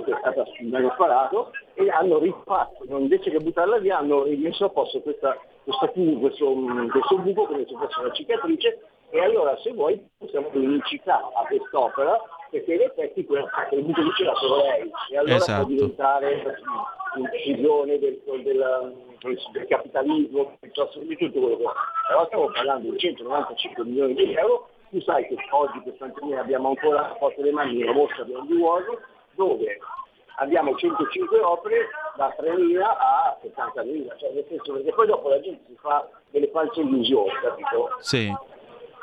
che è stata meno sparato e hanno rifatto, invece che buttarla via, hanno rimesso a posto questa, questo, questo, questo buco come se fosse una cicatrice e allora se vuoi possiamo unicità a quest'opera perché in effetti quel buco lì ce l'ha solo lei e allora Esatto. può diventare un'uccisione del, del, del capitalismo piuttosto di tutto quello che è. Però stiamo parlando di 195 milioni di euro, tu sai che oggi costantemente abbiamo ancora a porte le mani una mostra di Andy Warhol dove abbiamo 105 opere da 3.000 a 70.000, cioè nel senso perché poi dopo la gente si fa delle false illusioni, capito? Sì.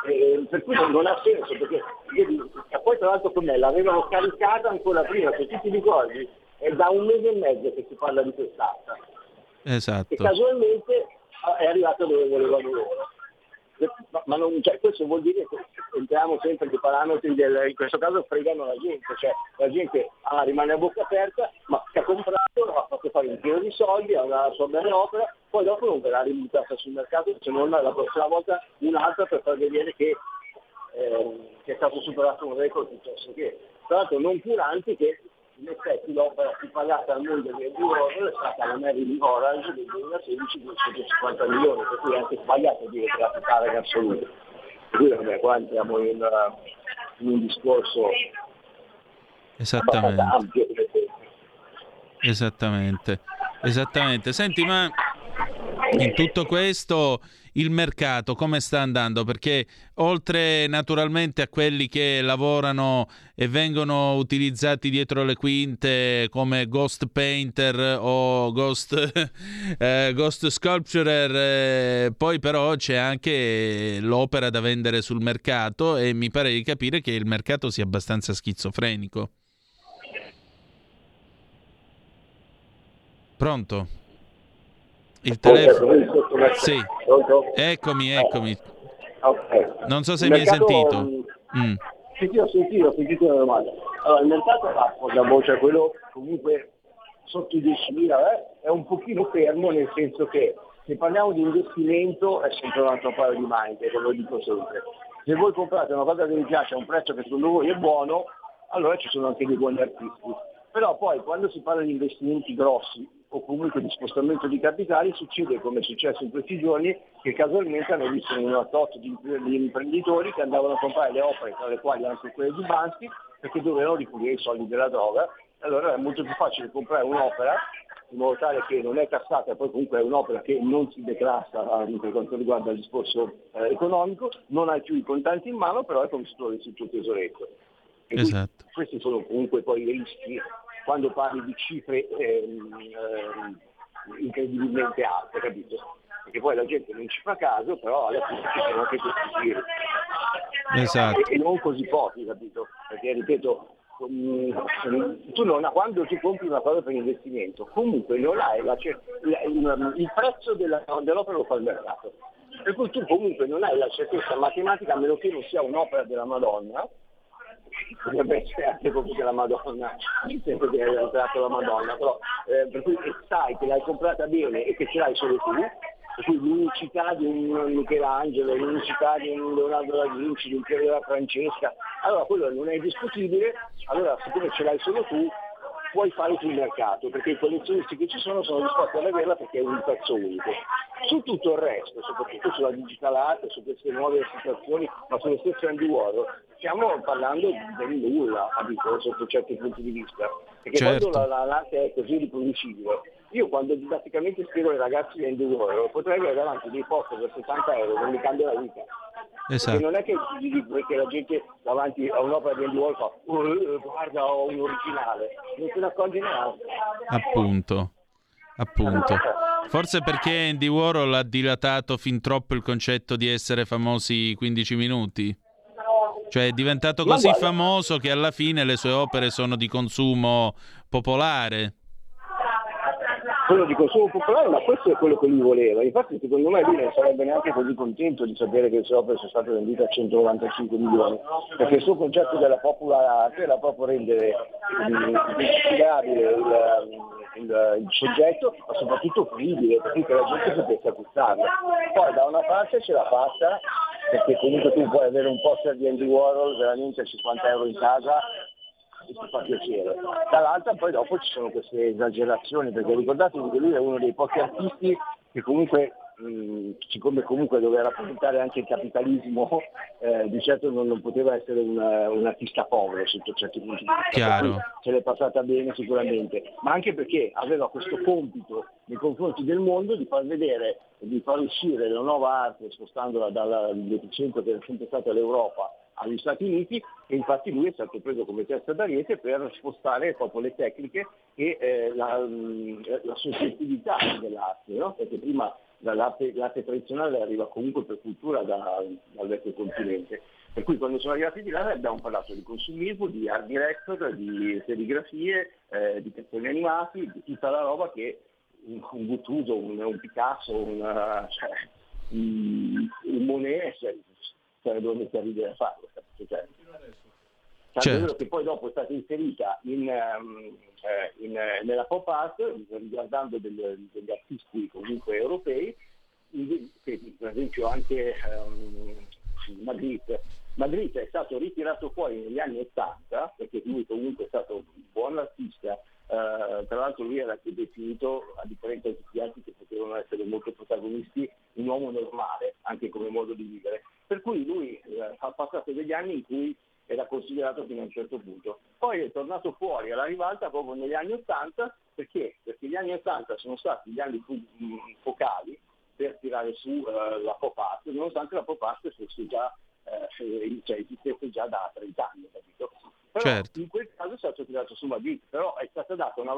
Eh, per cui non ha senso perché e poi tra l'altro con me l'avevano caricata ancora prima, se tu ti ricordi, è da un mese e mezzo che si parla di quest'altra Esatto. e casualmente è arrivata dove volevano loro. Ma, non, cioè, questo vuol dire che entriamo sempre nei parametri del, in questo caso fregano la gente, cioè la gente ah, rimane a bocca aperta, ma che ha comprato, ha fatto fare un pieno di soldi, ha una sua bella opera, poi dopo non verrà ributtata sul mercato se non la prossima volta un'altra per far vedere che, eh, che è stato superato un record piuttosto che. Tra l'altro non curanti che in effetti l'opera più pagata al mondo di euro è stata la Marilyn Orange del 2016 250 milioni, per cui è anche sbagliato dire che la più cara in assoluto. Cui vabbè, qua entriamo in, uh, in un discorso Esattamente. ampio. Esattamente. Esattamente. Senti, ma in tutto questo il mercato come sta andando? Perché oltre naturalmente a quelli che lavorano e vengono utilizzati dietro le quinte come ghost painter o ghost, [LAUGHS] eh, ghost sculpturer, eh, poi però c'è anche l'opera da vendere sul mercato e mi pare di capire che il mercato sia abbastanza schizofrenico. Pronto? Il telefono? Sì. Eccomi, eccomi. Ok. Non so se mi hai sentito. Mm. Sì, sì, ho sentito, ho sentito la domanda. Allora, il mercato va da voce, quello comunque sotto i 10.000 eh, è un pochino fermo nel senso che se parliamo di investimento è sempre un altro paio di maniche, come lo dico sempre. Se voi comprate una cosa che vi piace a un prezzo che secondo voi è buono, allora ci sono anche dei buoni artisti. Però poi quando si parla di investimenti grossi o comunque di spostamento di capitali succede come è successo in questi giorni che casualmente hanno visto una tot di, di imprenditori che andavano a comprare le opere, tra le quali anche quelle di Bansi, perché dovevano ripulire i soldi della droga. Allora è molto più facile comprare un'opera in modo tale che non è tassata, poi comunque è un'opera che non si declassa eh, per quanto riguarda il discorso eh, economico, non hai più i contanti in mano, però è come se tu avessi il tuo tesoretto. Esatto. Questi sono comunque poi i rischi quando parli di cifre ehm, ehm, incredibilmente alte, capito? Perché poi la gente non ci fa caso, però alla fine ci sono anche questi giri. Esatto. E, e non così pochi, capito? Perché ripeto, tu non, quando tu compri una cosa per investimento, comunque non hai la, la, il, il prezzo della, dell'opera lo fa il mercato. Per cui tu comunque non hai la certezza matematica a meno che non sia un'opera della Madonna, potrebbe essere anche proprio della Madonna, nel che hai comprato la Madonna, però eh, per cui sai che l'hai comprata bene e che ce l'hai solo tu, per cui l'unicità di un Michelangelo, l'unicità di un Leonardo da Vinci, di un Piero della Francesca, allora quello non è discutibile, allora siccome ce l'hai solo tu, puoi fare sul mercato, perché i collezionisti che ci sono sono disposti ad averla perché è un pezzo unico. Su tutto il resto, soprattutto sulla digital art, su queste nuove situazioni, ma sullo stesso Andy Warhol, stiamo parlando del nulla, capito, sotto certi punti di vista. Perché Certo. quando la, la- l'arte è così riproducibile, io quando didatticamente spiego ai ragazzi di Andy Warhol, potrei avere davanti dei post per 60 euro che mi cambia la vita. Perché Esatto. non è che, che la gente davanti a un'opera di Andy Warhol fa "Oh, eh, guarda ho un originale, non se ne accorge neanche. Appunto. Appunto. Forse perché Andy Warhol ha dilatato fin troppo il concetto di essere famosi 15 minuti. Cioè è diventato così famoso che alla fine le sue opere sono di consumo popolare. Quello di consumo popolare, ma questo è quello che lui voleva. Infatti secondo me lui non sarebbe neanche così contento di sapere che le sue opere sono state vendute a 195 milioni, perché il suo concetto della popular art era proprio rendere mm, ispirabile il, il- il soggetto, ma soprattutto fruibile, per cui che la gente potesse acquistarlo. Poi da una parte ce l'ha fatta, perché comunque tu puoi avere un poster di Andy Warhol veramente a 50 euro in casa e ti fa piacere. Dall'altra poi dopo ci sono queste esagerazioni, perché ricordatevi che lui è uno dei pochi artisti che comunque, mh, siccome comunque doveva rappresentare anche il capitalismo, eh, di certo non, non poteva essere un, un artista povero sotto certi punti di vista. Chiaro. Ce l'è passata bene sicuramente, ma anche perché aveva questo compito nei confronti del mondo di far vedere, di far uscire la nuova arte spostandola dall'epicentro che è sempre stata l'Europa agli Stati Uniti e infatti lui è stato preso come testa d'ariete per spostare proprio le tecniche e eh, la, mh, la soggettività dell'arte, no? perché prima l'arte, l'arte tradizionale arriva comunque per cultura da- dal vecchio continente. Per cui quando sono arrivati di là abbiamo parlato di consumismo, di art director, di serigrafie, eh, di cartoni animati, di tutta la roba che un, un Guttuso, un, un Picasso, un, eh, cioè, un, un Monet cioè, sarebbero messi a ridere a farlo. Cioè, Certo. vero che poi dopo è stata inserita in, eh, in, eh, nella pop art, riguardando del- degli artisti comunque europei, in- che, per esempio anche ehm, Magritte. Magritte è stato ritirato fuori negli anni 80, perché lui comunque è stato un buon artista, eh, tra l'altro lui era anche definito, a differenza di tutti gli altri che potevano essere molto protagonisti, un uomo normale, anche come modo di vivere. Per cui lui eh, ha passato degli anni in cui era considerato fino a un certo punto. Poi è tornato fuori alla ribalta proprio negli anni 80, perché? Perché gli anni 80 sono stati gli anni mh, focali per tirare su eh, la pop art, nonostante la pop art fosse già, eh, cioè, esistesse già da 30 anni, capito? Però Certo. in quel caso è stato tirato su Magritte, però è stata data una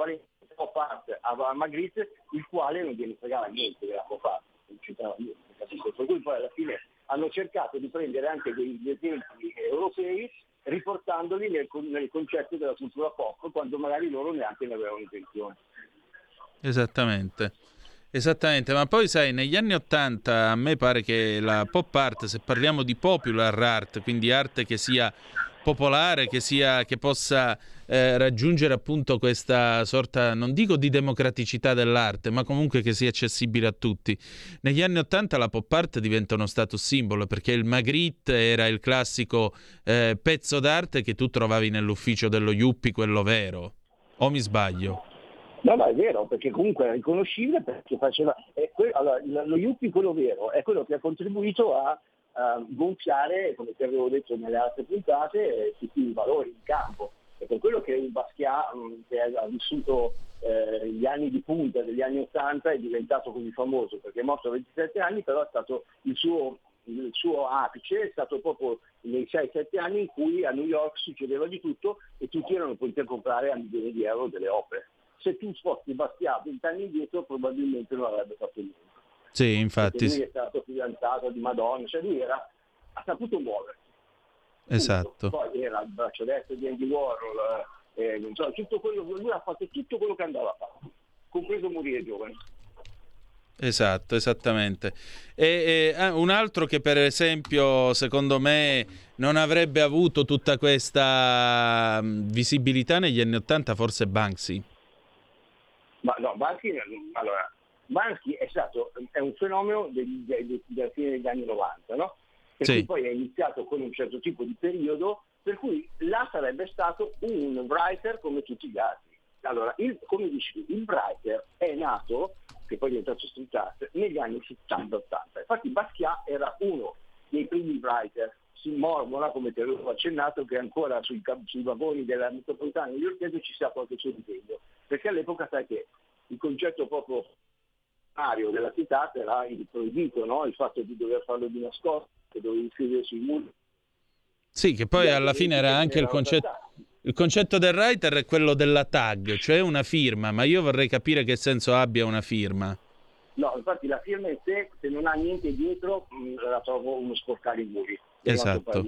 pop art a Magritte, il quale non gliene fregava niente della pop art, non c'entrava niente, capito? Per cui poi alla fine hanno cercato di prendere anche degli esempi europei riportandoli nel, nel concetto della cultura pop quando magari loro neanche ne avevano intenzione. Esattamente. Esattamente, ma poi sai, negli anni Ottanta a me pare che la pop art, se parliamo di popular art, quindi arte che sia popolare, che, sia, che possa eh, raggiungere appunto questa sorta, non dico di democraticità dell'arte, ma comunque che sia accessibile a tutti. Negli anni Ottanta la pop art diventa uno status simbolo perché il Magritte era il classico eh, pezzo d'arte che tu trovavi nell'ufficio dello Yuppie, quello vero. O mi sbaglio? No, no, è vero, perché comunque è riconoscibile perché faceva... que- allora, lo Yuppie, quello vero, è quello che ha contribuito a, a gonfiare, come ti avevo detto nelle altre puntate, eh, tutti i valori in campo. È per quello che il Basquiat, mh, che ha vissuto eh, gli anni di punta degli anni 80, è diventato così famoso, perché è morto a 27 anni, però è stato il suo, il suo apice è stato proprio nei 6-7 anni in cui a New York succedeva di tutto e tutti erano a comprare a milioni di euro delle opere. Se tu sposti Basquiat 20 anni indietro probabilmente non avrebbe fatto niente. Sì, infatti. Perché lui è stato fidanzato di Madonna, cioè lui era, ha saputo muoversi. Esatto. Poi era il braccio destro di Andy Warhol, eh, insomma, tutto quello, lui ha fatto tutto quello che andava a fare, compreso morire giovane. Esatto, esattamente. E, e, ah, un altro che per esempio secondo me non avrebbe avuto tutta questa mm, visibilità negli anni Ottanta forse Banksy. Ma no, Banksy, allora, Banksy è stato è un fenomeno degli- della fine degli anni 90, no? Per Sì. poi è iniziato con un certo tipo di periodo, per cui là sarebbe stato un writer come tutti gli altri. Allora, il- come dici tu, il writer è nato, che poi è diventato street art, negli anni 70-80. Infatti Basquiat era uno dei primi writer. Si mormora, come ti avevo accennato, che ancora sui, sui vagoni della metropolitana newyorkese ci sia qualche suo disegno. Perché all'epoca sai che il concetto proprio primario della città era il proibito, no? il fatto di dover farlo di nascosto, che dovevi scrivere sui muri. Sì, che poi alla fine era anche il concetto... Il concetto del writer è quello della tag, cioè una firma, ma io vorrei capire che senso abbia una firma. No, infatti la firma in sé, se non ha niente dietro, mh, la trovo uno sporcare i muri. Esatto.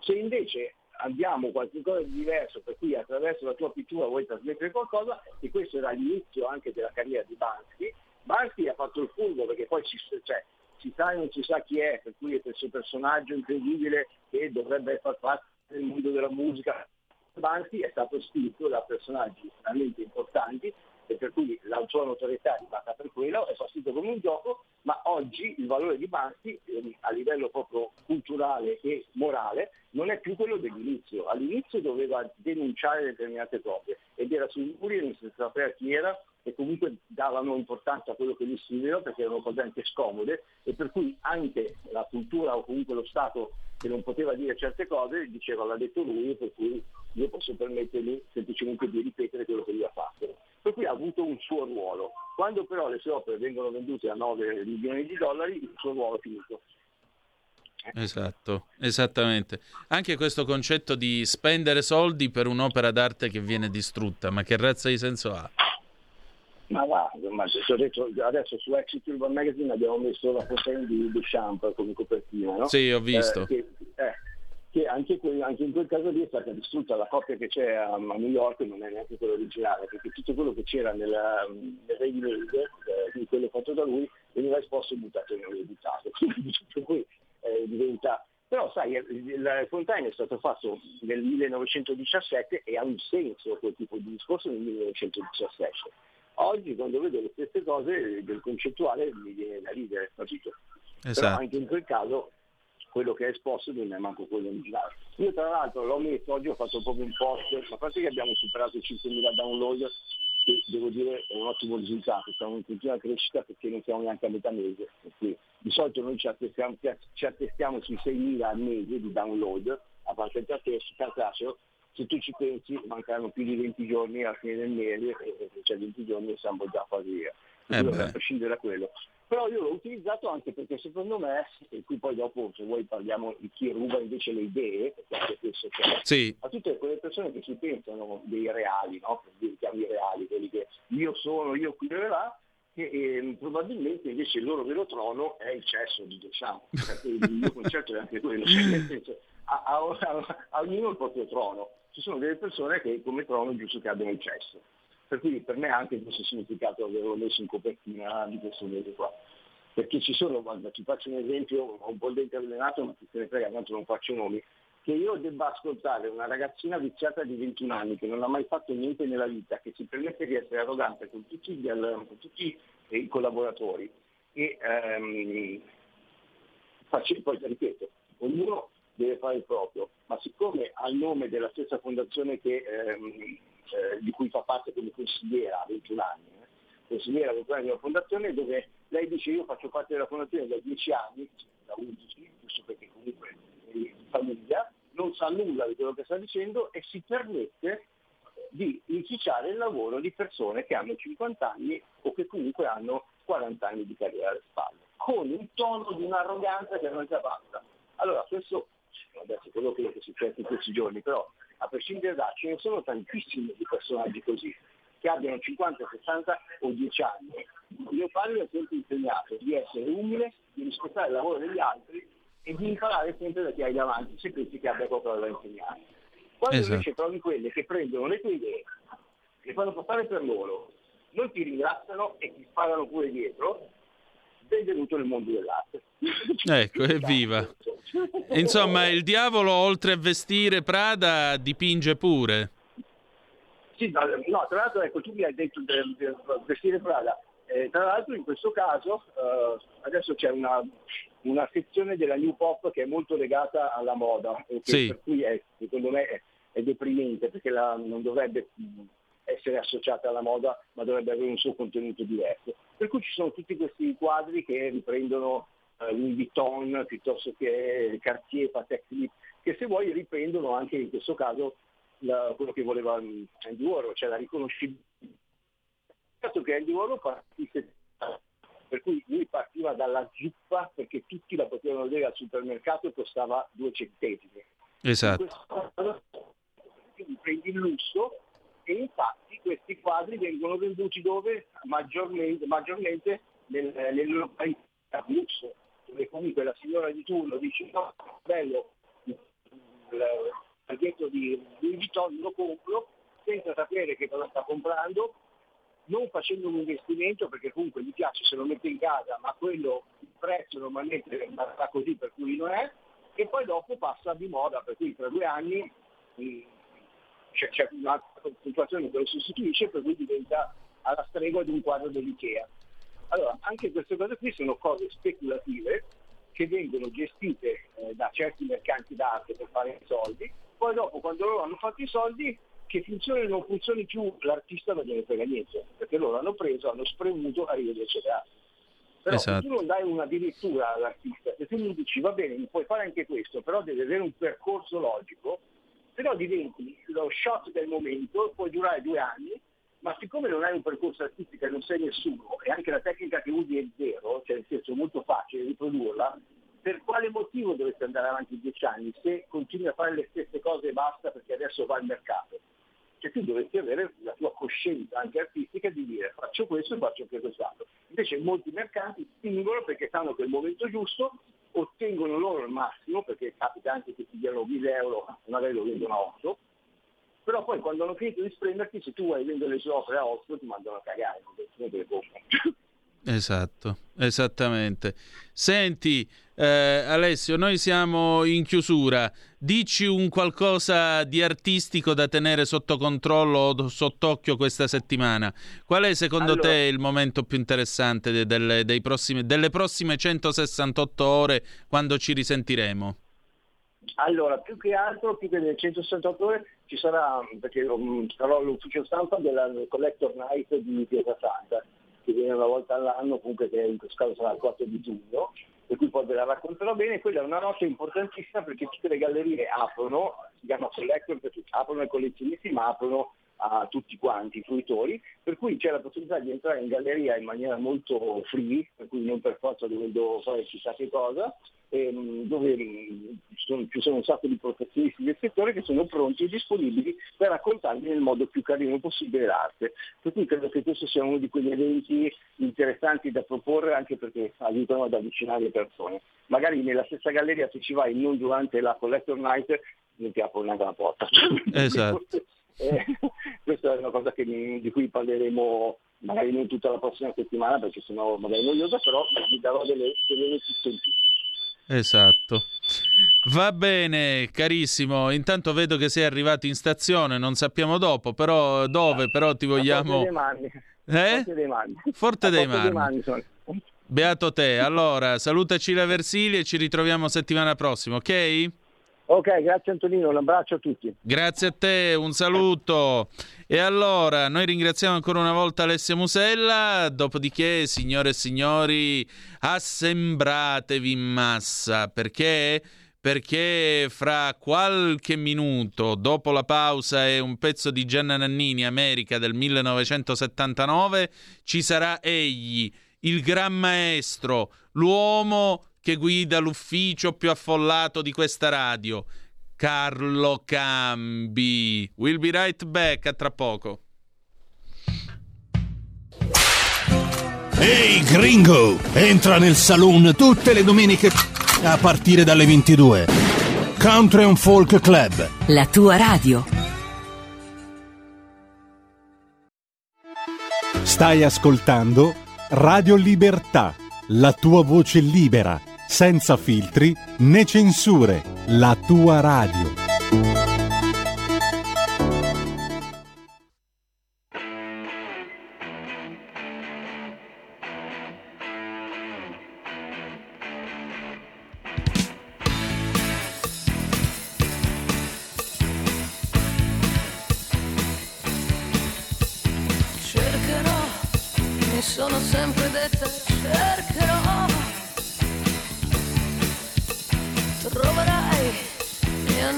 Se invece andiamo a qualcosa di diverso, per cui attraverso la tua pittura vuoi trasmettere qualcosa, e questo era l'inizio anche della carriera di Banksy, Banksy ha fatto il furbo perché poi ci, cioè, si sa e non si sa chi è, per cui è questo personaggio incredibile che dovrebbe far parte del mondo della musica. Banksy è stato scritto da personaggi veramente importanti e per cui la sua notorietà è arrivata per quello, è partito come un gioco, ma oggi il valore di Banksy ehm, a livello proprio culturale e morale non è più quello dell'inizio. All'inizio doveva denunciare determinate cose ed era sui muri non si sapeva chi era e comunque davano importanza a quello che lui scriveva perché erano cose anche scomode e per cui anche la cultura o comunque lo Stato che non poteva dire certe cose diceva l'ha detto lui per cui io posso permettermi semplicemente di ripetere quello che lui ha fatto. Per cui ha avuto un suo ruolo. Quando però le sue opere vengono vendute a 9 milioni di dollari il suo ruolo è finito. Esatto, esattamente. Anche questo concetto di spendere soldi per un'opera d'arte che viene distrutta, ma che razza di senso ha? Ma va, ma detto, adesso su Exit Urban Magazine abbiamo messo la foto di Duchamp come copertina, no? Sì, ho visto. Eh, che, eh, che anche, que- anche in quel caso lì è stata distrutta la copia che c'è a, a New York non è neanche quella originale, perché tutto quello che c'era nella, nel ready made, eh, quindi quello fatto da lui, veniva esposto e buttato e non editato. per cui eh, diventa... Però sai, il, Fontaine è stato fatto nel 1917 e ha un senso quel tipo di discorso nel 1917. Oggi quando vedo le stesse cose del concettuale mi viene da ridere, capito? Però Esatto. anche in quel caso quello che è esposto non è manco quello originale. Io tra l'altro l'ho messo, oggi ho fatto proprio un post, ma a parte che abbiamo superato i 5.000 download, che devo dire è un ottimo risultato, siamo in continua crescita perché non siamo neanche a metà mese, per cui di solito noi ci attestiamo, ci attestiamo sui 6.000 al mese di download, a parte il cartaceo, se tu ci pensi mancano più di 20 giorni alla fine del mese, e cioè 20 giorni siamo già quasi via. Eh a prescindere da quello. Però io l'ho utilizzato anche perché secondo me, e qui poi dopo se vuoi parliamo di chi ruba invece le idee, perché anche questo c'è, Sì, a tutte quelle persone che si pensano dei reali, no? per dire chiami reali, quelli che io sono, io qui e là, che eh, probabilmente invece il loro vero trono è il cesso di perché [LAUGHS] il mio concetto è anche quello, cioè nel senso, a, a- a- a ognuno il proprio trono, ci sono delle persone che come trono è giusto che abbiano il cesso, per cui per me anche questo significato averlo messo in copertina di questo mese qua. Perché ci sono, guarda, ti faccio un esempio, ho un po' dente avvelenato, ma se ne frega, tanto non faccio nomi, che io debba ascoltare una ragazzina viziata di 21 anni che non ha mai fatto niente nella vita, che si permette di essere arrogante con tutti, gli al- con tutti i collaboratori e ehm, face- poi ripeto, ognuno deve fare il proprio, ma siccome ha il nome della stessa fondazione che, ehm, eh, di cui fa parte come consigliera a 21 anni, eh, consigliera a 21 anni della fondazione, dove lei dice io faccio parte della fondazione da 10 anni, da 11, giusto perché comunque è di famiglia, non sa nulla di quello che sta dicendo e si permette di inficiare il lavoro di persone che hanno 50 anni o che comunque hanno 40 anni di carriera alle spalle. con un tono di un'arroganza che non già basta. Allora questo, adesso quello che è successo in questi giorni, però a prescindere da, ce ne sono tantissimi di personaggi così, che abbiano 50, 60 o 10 anni. Mio padre ha sempre insegnato di essere umile, di rispettare il lavoro degli altri e di imparare sempre da chi hai davanti, se pensi che abbia qualcosa da insegnare. Quando Esatto. invece trovi quelle che prendono le tue idee, le fanno portare per loro, non ti ringraziano e ti sparano pure dietro, benvenuto nel mondo dell'arte. Ecco, evviva. Insomma, il diavolo oltre a vestire Prada dipinge pure. Sì, no, no, tra l'altro ecco, tu mi hai detto del, del vestire Prada. Eh, tra l'altro in questo caso eh, adesso c'è una, una sezione della New Pop che è molto legata alla moda, che Sì. per cui è, secondo me è, è deprimente perché la- non dovrebbe essere associata alla moda ma dovrebbe avere un suo contenuto diverso. Per cui ci sono tutti questi quadri che riprendono eh, Louis Vuitton piuttosto che Cartier, Patek Philippe, che se vuoi riprendono anche in questo caso la- quello che voleva mm, Andy Warhol, cioè la riconoscibilità. Certo che Andy Warhol partisse, per cui lui partiva dalla zuppa perché tutti la potevano vedere al supermercato e costava due centesimi. Esatto. Quindi prendi il lusso e infatti questi quadri vengono venduti dove? Maggiormente, maggiormente nel, nel località lusso, dove comunque la signora di turno dice no, bello, il paglietto di Vuitton lo compro senza sapere che cosa sta comprando, non facendo un investimento perché comunque gli piace se lo mette in casa, ma quello il prezzo normalmente va così per cui non è, e poi dopo passa di moda, per cui tra due anni mh, c'è, c'è una situazione che lo sostituisce, per cui diventa alla stregua di un quadro dell'Ikea. Allora, anche queste cose qui sono cose speculative che vengono gestite eh, da certi mercanti d'arte per fare i soldi, poi dopo quando loro hanno fatto i soldi, che funzioni o non funzioni più, l'artista non gliene frega niente, perché loro hanno preso, hanno spremuto, arrivederci grazie. Però Esatto. se tu non dai una direttura all'artista, se tu gli dici va bene, puoi fare anche questo, però deve avere un percorso logico, però diventi lo shot del momento, puoi durare due anni, ma siccome non hai un percorso artistico e non sei nessuno, e anche la tecnica che usi è zero, cioè nel senso è molto facile riprodurla, per quale motivo dovresti andare avanti dieci anni se continui a fare le stesse cose e basta perché adesso va al mercato? Cioè tu dovresti avere la tua coscienza anche artistica di dire faccio questo e faccio anche quest'altro. Invece molti mercanti spingono perché sanno che è il momento giusto, ottengono loro il massimo, perché capita anche che ti diano 1000 euro, magari lo vendono a 8, però poi quando hanno finito di sprenderti, se tu vuoi vendere le sue opere a 8 ti mandano a cagare, non te le comprano. Esatto, esattamente. Senti, eh, Alessio, noi siamo in chiusura. Dici un qualcosa di artistico da tenere sotto controllo o sott'occhio questa settimana. Qual è secondo Allora- te il momento più interessante de- delle, dei prossimi- delle prossime 168 ore quando ci risentiremo? Allora, più che altro, più che nelle 168 ore, ci sarà, perché um, sarò all'ufficio stampa della Collector Night di Piazza Santa, che viene una volta all'anno, comunque che in questo caso sarà il 4 di giugno, per cui poi ve la racconterò bene. Quella è una notte importantissima perché tutte le gallerie aprono, si chiama Collector perché aprono ai collezionisti, ma aprono a tutti quanti i fruitori, per cui c'è la possibilità di entrare in galleria in maniera molto free, per cui non per forza dovendo fare chissà che cosa, ehm, dove ci sono, ci sono un sacco di professionisti del settore che sono pronti e disponibili per raccontarvi nel modo più carino possibile l'arte. Per cui credo che questo sia uno di quegli eventi interessanti da proporre anche perché aiutano ad avvicinare le persone. Magari nella stessa galleria se ci vai non durante la Collector Night non ti apro neanche la porta. Esatto. Eh, [LAUGHS] questa è una cosa che- di cui parleremo magari non tutta la prossima settimana perché sennò magari è noiosa, però vi darò delle, delle notizie in più. Esatto. Va bene, carissimo. Intanto vedo che sei arrivato in stazione, non sappiamo dopo, però dove, però ti vogliamo... Eh? Forte dei Marmi. Forte dei Marmi. sono. Beato te. Allora, salutaci la Versili e ci ritroviamo settimana prossima, ok? Ok, grazie Antonino, un abbraccio a tutti. Grazie a te, un saluto. E allora, noi ringraziamo ancora una volta Alessia Musella, dopodiché, signore e signori, assembratevi in massa, perché? Perché fra qualche minuto, dopo la pausa e un pezzo di Gianna Nannini, America del 1979, ci sarà egli, il gran maestro, l'uomo che guida l'ufficio più affollato di questa radio, Carlo Cambi. We'll be right back a tra poco. Ehi gringo, entra nel saloon tutte le domeniche a partire dalle 22. Country and Folk Club. La tua radio. Stai ascoltando Radio Libertà, la tua voce libera, senza filtri né censure, la tua radio. Cercherò, mi sono sempre detta, cercherò.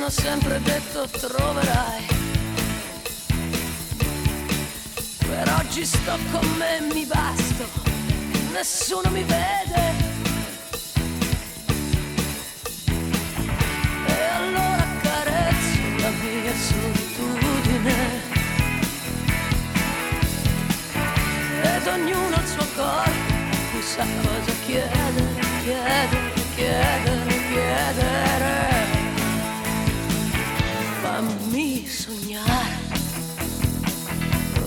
Hanno sempre detto troverai. Per oggi sto con me mi basto, nessuno mi vede. E allora carezzo la mia solitudine. ed ognuno il suo corpo sa cosa chiedere, chiedere, chiedere, chiedere. Sognare,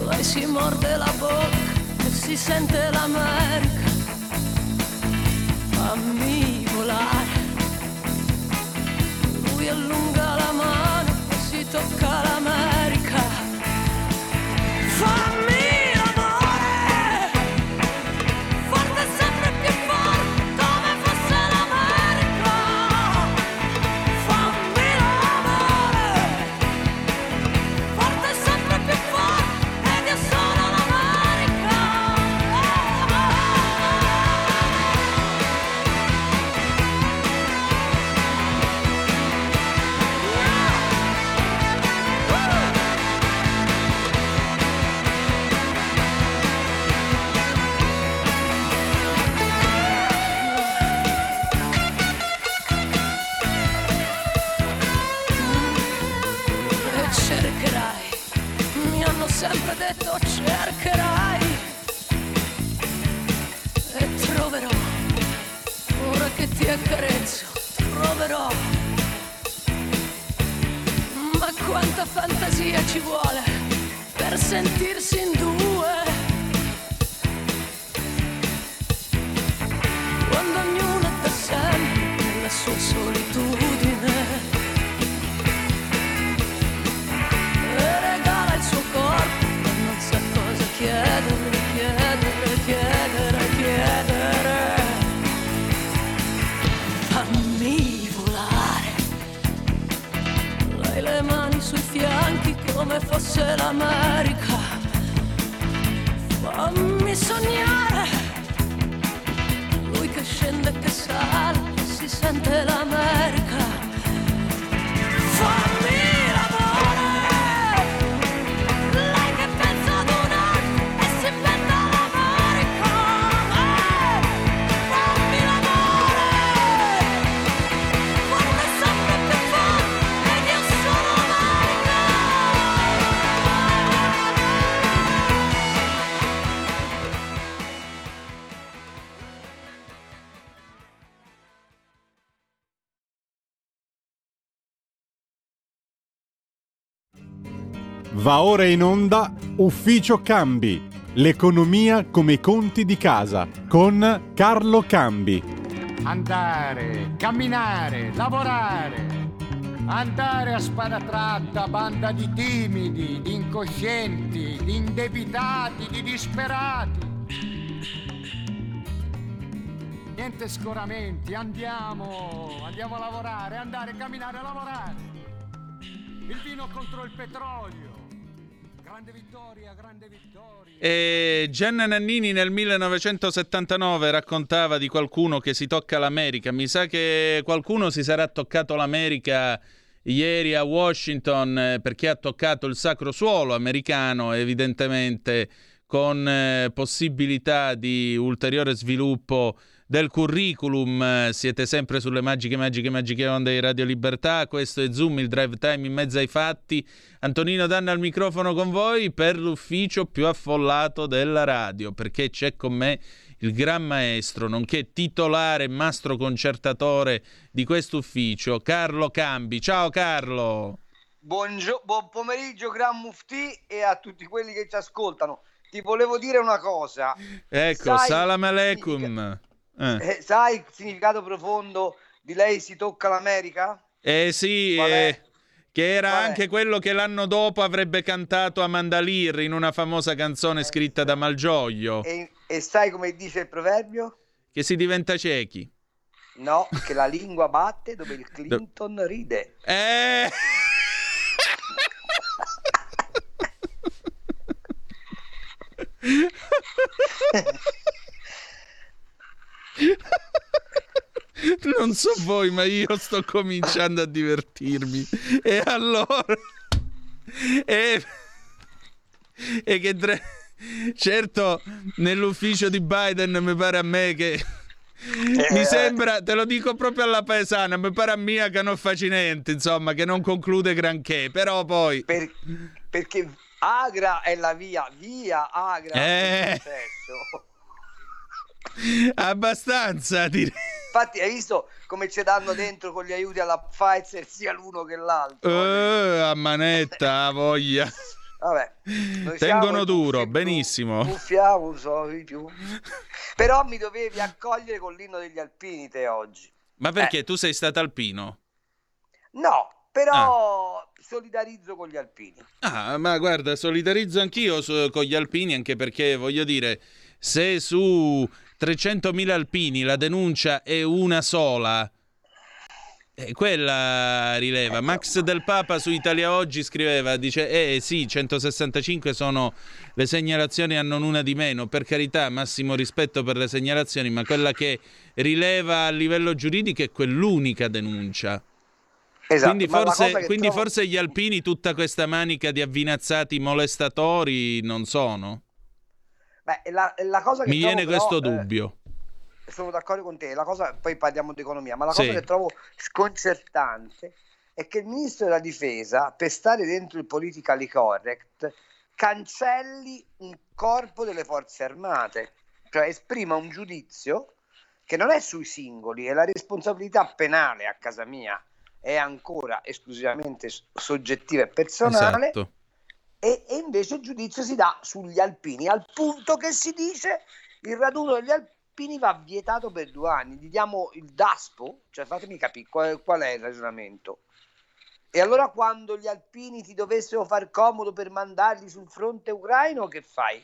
lei si morde la bocca e si sente l'America. Fammi volare, lui allunga la mano e si tocca l'America. Fammi ora in onda Ufficio Cambi, l'economia come i conti di casa, con Carlo Cambi. Andare, camminare, lavorare. Andare a spada tratta, banda di timidi, di incoscienti, di indebitati, di disperati. Niente scoramenti, andiamo, andiamo a lavorare, andare, camminare, lavorare. Il vino contro il petrolio. Grande vittoria, grande vittoria. E Gianna Nannini nel 1979 raccontava di qualcuno che si tocca l'America. Mi sa che qualcuno si sarà toccato l'America ieri a Washington eh, perché ha toccato il sacro suolo americano, evidentemente con eh, possibilità di ulteriore sviluppo del curriculum. Siete sempre sulle magiche, magiche, magiche onde di Radio Libertà. Questo è Zoom, il drive time in mezzo ai fatti. Antonino Danna al microfono con voi per l'ufficio più affollato della radio, perché c'è con me il gran maestro, nonché titolare mastro concertatore di questo ufficio, Carlo Cambi. Ciao Carlo! Buongio- buon pomeriggio, Gran Mufti, e a tutti quelli che ci ascoltano. Ti volevo dire una cosa. Ecco, Sai- salam aleikum. Eh. Eh, sai il significato profondo di lei si tocca l'America? Eh sì, è? eh, che era Qual è? anche quello che l'anno dopo avrebbe cantato Amanda Lear in una famosa canzone scritta da Malgioglio, E, e sai come dice il proverbio? che si diventa ciechi. No, che la lingua batte dove il Clinton ride. Eh! [LAUGHS] [LAUGHS] Non so voi, ma io sto cominciando a divertirmi. E allora... E, e che... tre- Certo, nell'ufficio di Biden mi pare a me che... Mi sembra, te lo dico proprio alla paesana, mi pare a mia che non faccia niente, insomma, che non conclude granché, però poi... Per- perché Agra è la via, via Agra è Eh. il successo. Abbastanza, direi. Infatti, hai visto come ci danno dentro con gli aiuti alla Pfizer sia l'uno che l'altro? Eh, a manetta, a voglia. Vabbè, Tengono duro, benissimo. Buffiamo, non so di più. Però mi dovevi accogliere con l'inno degli alpini te oggi. Ma perché tu sei stato alpino? No, però solidarizzo con gli alpini. Ah, ma guarda, solidarizzo anch'io su- con gli alpini, anche perché voglio dire, se su 300.000 alpini la denuncia è una sola, eh, quella rileva. Max del Papa su Italia Oggi scriveva, dice, eh sì, 165 sono le segnalazioni, hanno una di meno, per carità, massimo rispetto per le segnalazioni, ma quella che rileva a livello giuridico è quell'unica denuncia. Esatto, quindi forse, quindi trovo- forse gli alpini, tutta questa manica di avvinazzati molestatori, non sono. Beh, la, la cosa che Mi viene però, questo eh, dubbio. sono d'accordo con te, la cosa, poi parliamo di economia, ma la Sì. cosa che trovo sconcertante è che il ministro della difesa, per stare dentro il politically correct, cancelli un corpo delle forze armate, cioè esprima un giudizio che non è sui singoli, è la responsabilità penale a casa mia è ancora esclusivamente soggettiva e personale Esatto. E, e invece il giudizio si dà sugli alpini, al punto che si dice il raduno degli alpini va vietato per due anni, gli diamo il DASPO, cioè fatemi capire qual, qual è il ragionamento. E allora quando gli alpini ti dovessero far comodo per mandarli sul fronte ucraino, che fai?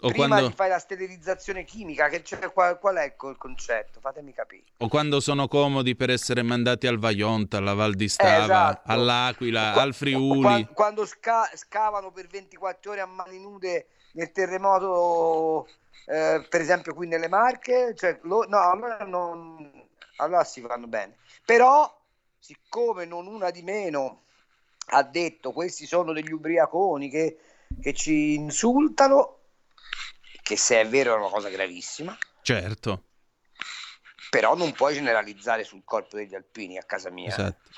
O Prima quando, fai la sterilizzazione chimica, che c'è, qual, qual è il co- il concetto? Fatemi capire. o quando sono comodi per essere mandati al Vaionta, alla Val di Stava, esatto. all'Aquila, al Friuli. Qua- Quando sca- scavano per 24 ore a mani nude nel terremoto, eh, per esempio qui nelle Marche, cioè, lo- no, allora, non, allora si fanno bene. Però, siccome non una di meno ha detto questi sono degli ubriaconi che, che ci insultano, che se è vero è una cosa gravissima, Certo, però non puoi generalizzare sul corpo degli alpini a casa mia. esatto.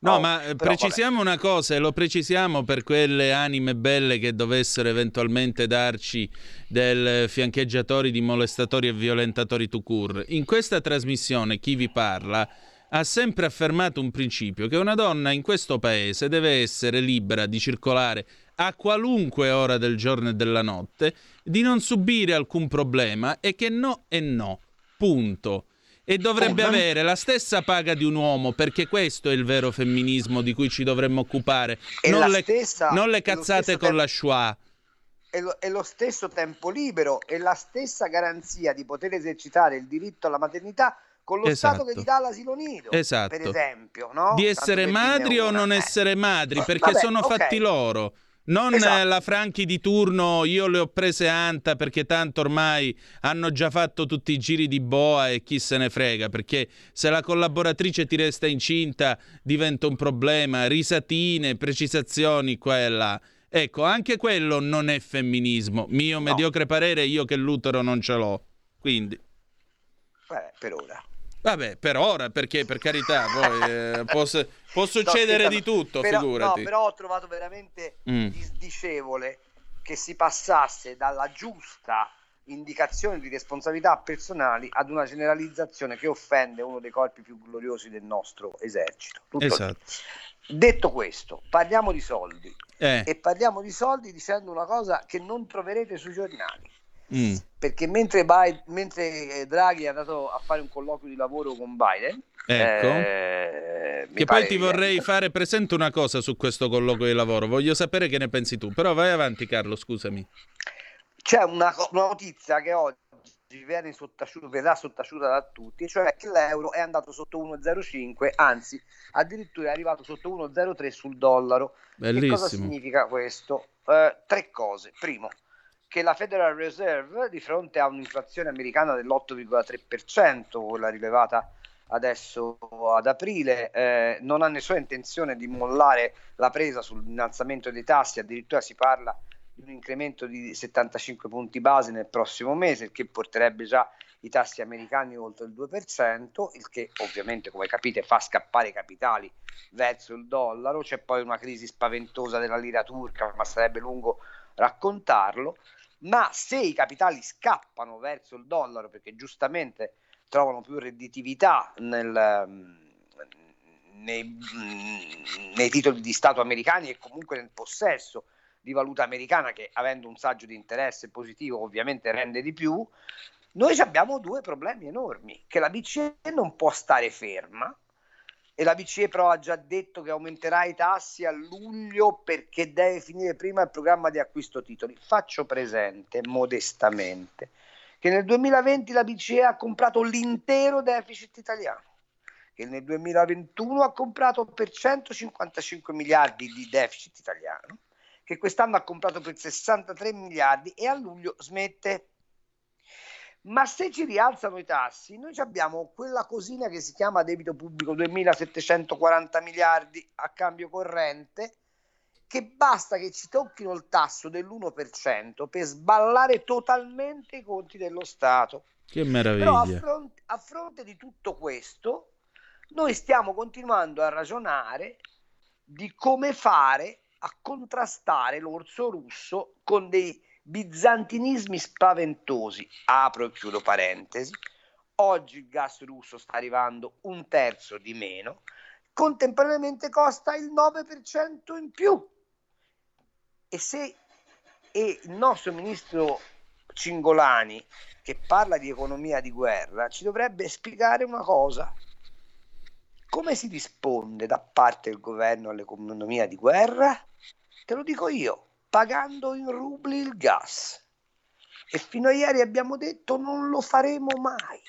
No, No, ma eh, precisiamo una cosa e lo precisiamo per quelle anime belle che dovessero eventualmente darci del fiancheggiatori di molestatori e violentatori to cure. In questa trasmissione chi vi parla ha sempre affermato un principio che una donna in questo paese deve essere libera di circolare a qualunque ora del giorno e della notte, di non subire alcun problema e che no è no. Punto. E dovrebbe Eh, ma- avere la stessa paga di un uomo, perché questo è il vero femminismo di cui ci dovremmo occupare. Non le, stessa- non le cazzate con tempo- la schwa. è lo, è lo stesso tempo libero e la stessa garanzia di poter esercitare il diritto alla maternità con lo Esatto. Stato che ti dà l'asilo nido, Esatto. per esempio, no? Di essere madri o non Eh. essere madri, perché Vabbè, sono ok. fatti loro. Non Esatto. eh, la Franchi di turno, io le ho prese anta perché tanto ormai hanno già fatto tutti i giri di boa e chi se ne frega, perché se la collaboratrice ti resta incinta diventa un problema, risatine, precisazioni qua e là. Ecco, anche quello non è femminismo. Mio mediocre parere, io che l'utero non ce l'ho. Quindi, Beh, per ora. Vabbè, per ora, perché per carità, poi eh, può, s- può succedere No, di tutto, però, figurati. No, però ho trovato veramente Mm. disdicevole che si passasse dalla giusta indicazione di responsabilità personali ad una generalizzazione che offende uno dei corpi più gloriosi del nostro esercito. Tutto lì. Esatto. Detto questo, parliamo di soldi Eh, e parliamo di soldi dicendo una cosa che non troverete sui giornali. Mm. Perché mentre, Biden- mentre eh, Draghi è andato a fare un colloquio di lavoro con Biden, Ecco. eh, Che poi ti che- vorrei fare presente una cosa su questo colloquio di lavoro. Voglio sapere che ne pensi tu. Però vai avanti, Carlo, scusami. C'è una, una notizia che oggi viene sottaciuta- verrà sottaciuta da tutti, cioè che l'euro è andato sotto 1,05, anzi addirittura è arrivato sotto 1,03 sul dollaro. Che cosa Bellissimo. significa questo? Eh, tre cose. Primo, che la Federal Reserve, di fronte a un'inflazione americana dell'8,3%, quella rilevata adesso ad aprile, eh, non ha nessuna intenzione di mollare la presa sull'innalzamento dei tassi, addirittura si parla di un incremento di 75 punti base nel prossimo mese, il che porterebbe già i tassi americani oltre il 2%, il che ovviamente, come capite, fa scappare i capitali verso il dollaro. C'è poi una crisi spaventosa della lira turca, ma sarebbe lungo raccontarlo. Ma se i capitali scappano verso il dollaro perché giustamente trovano più redditività nel, ehm, nei, mm, nei titoli di Stato americani e comunque nel possesso di valuta americana che avendo un saggio di interesse positivo ovviamente rende di più, noi abbiamo due problemi enormi, che la BCE non può stare ferma e la BCE però ha già detto che aumenterà i tassi a luglio perché deve finire prima il programma di acquisto titoli. Faccio presente modestamente che nel 2020 la BCE ha comprato l'intero deficit italiano, che nel 2021 ha comprato per 155 miliardi di deficit italiano, che quest'anno ha comprato per 63 miliardi e a luglio smette. Ma se ci rialzano i tassi, noi abbiamo quella cosina che si chiama debito pubblico 2740 miliardi a cambio corrente, che basta che ci tocchino il tasso dell'1% per sballare totalmente i conti dello Stato. Che Però a meraviglia. fronte, a fronte di tutto questo, noi stiamo continuando a ragionare di come fare a contrastare l'orso russo con dei bizantinismi spaventosi. Apro e chiudo parentesi. Oggi il gas russo sta arrivando un terzo di meno, contemporaneamente costa il 9% in più. E se e il nostro ministro Cingolani, che parla di economia di guerra, ci dovrebbe spiegare una cosa. Come si risponde da parte del governo all'economia di guerra? Te lo dico io, pagando in rubli il gas. E fino a ieri abbiamo detto non lo faremo mai.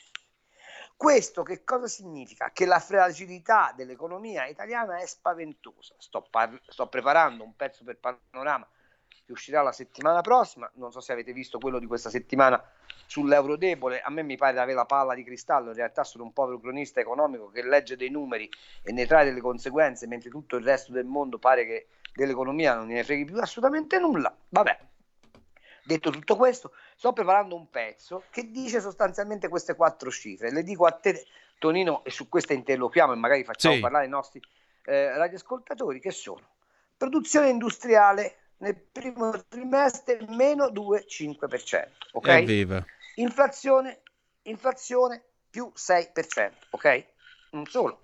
Questo che cosa significa? Che la fragilità dell'economia italiana è spaventosa. Sto, par- sto preparando un pezzo per panorama che uscirà la settimana prossima. Non so se avete visto quello di questa settimana sull'euro debole. A me mi pare di avere la palla di cristallo. In realtà sono un povero cronista economico che legge dei numeri e ne trae delle conseguenze, mentre tutto il resto del mondo pare che dell'economia non ne freghi più assolutamente nulla. Vabbè. Detto tutto questo, sto preparando un pezzo che dice sostanzialmente queste quattro cifre. Le dico a te, Tonino, e su queste interloquiamo e magari facciamo Sì. parlare i nostri eh, radioascoltatori, che sono produzione industriale nel primo trimestre meno 2,5%, ok? Evviva. Inflazione, inflazione più 6%, ok? Non solo.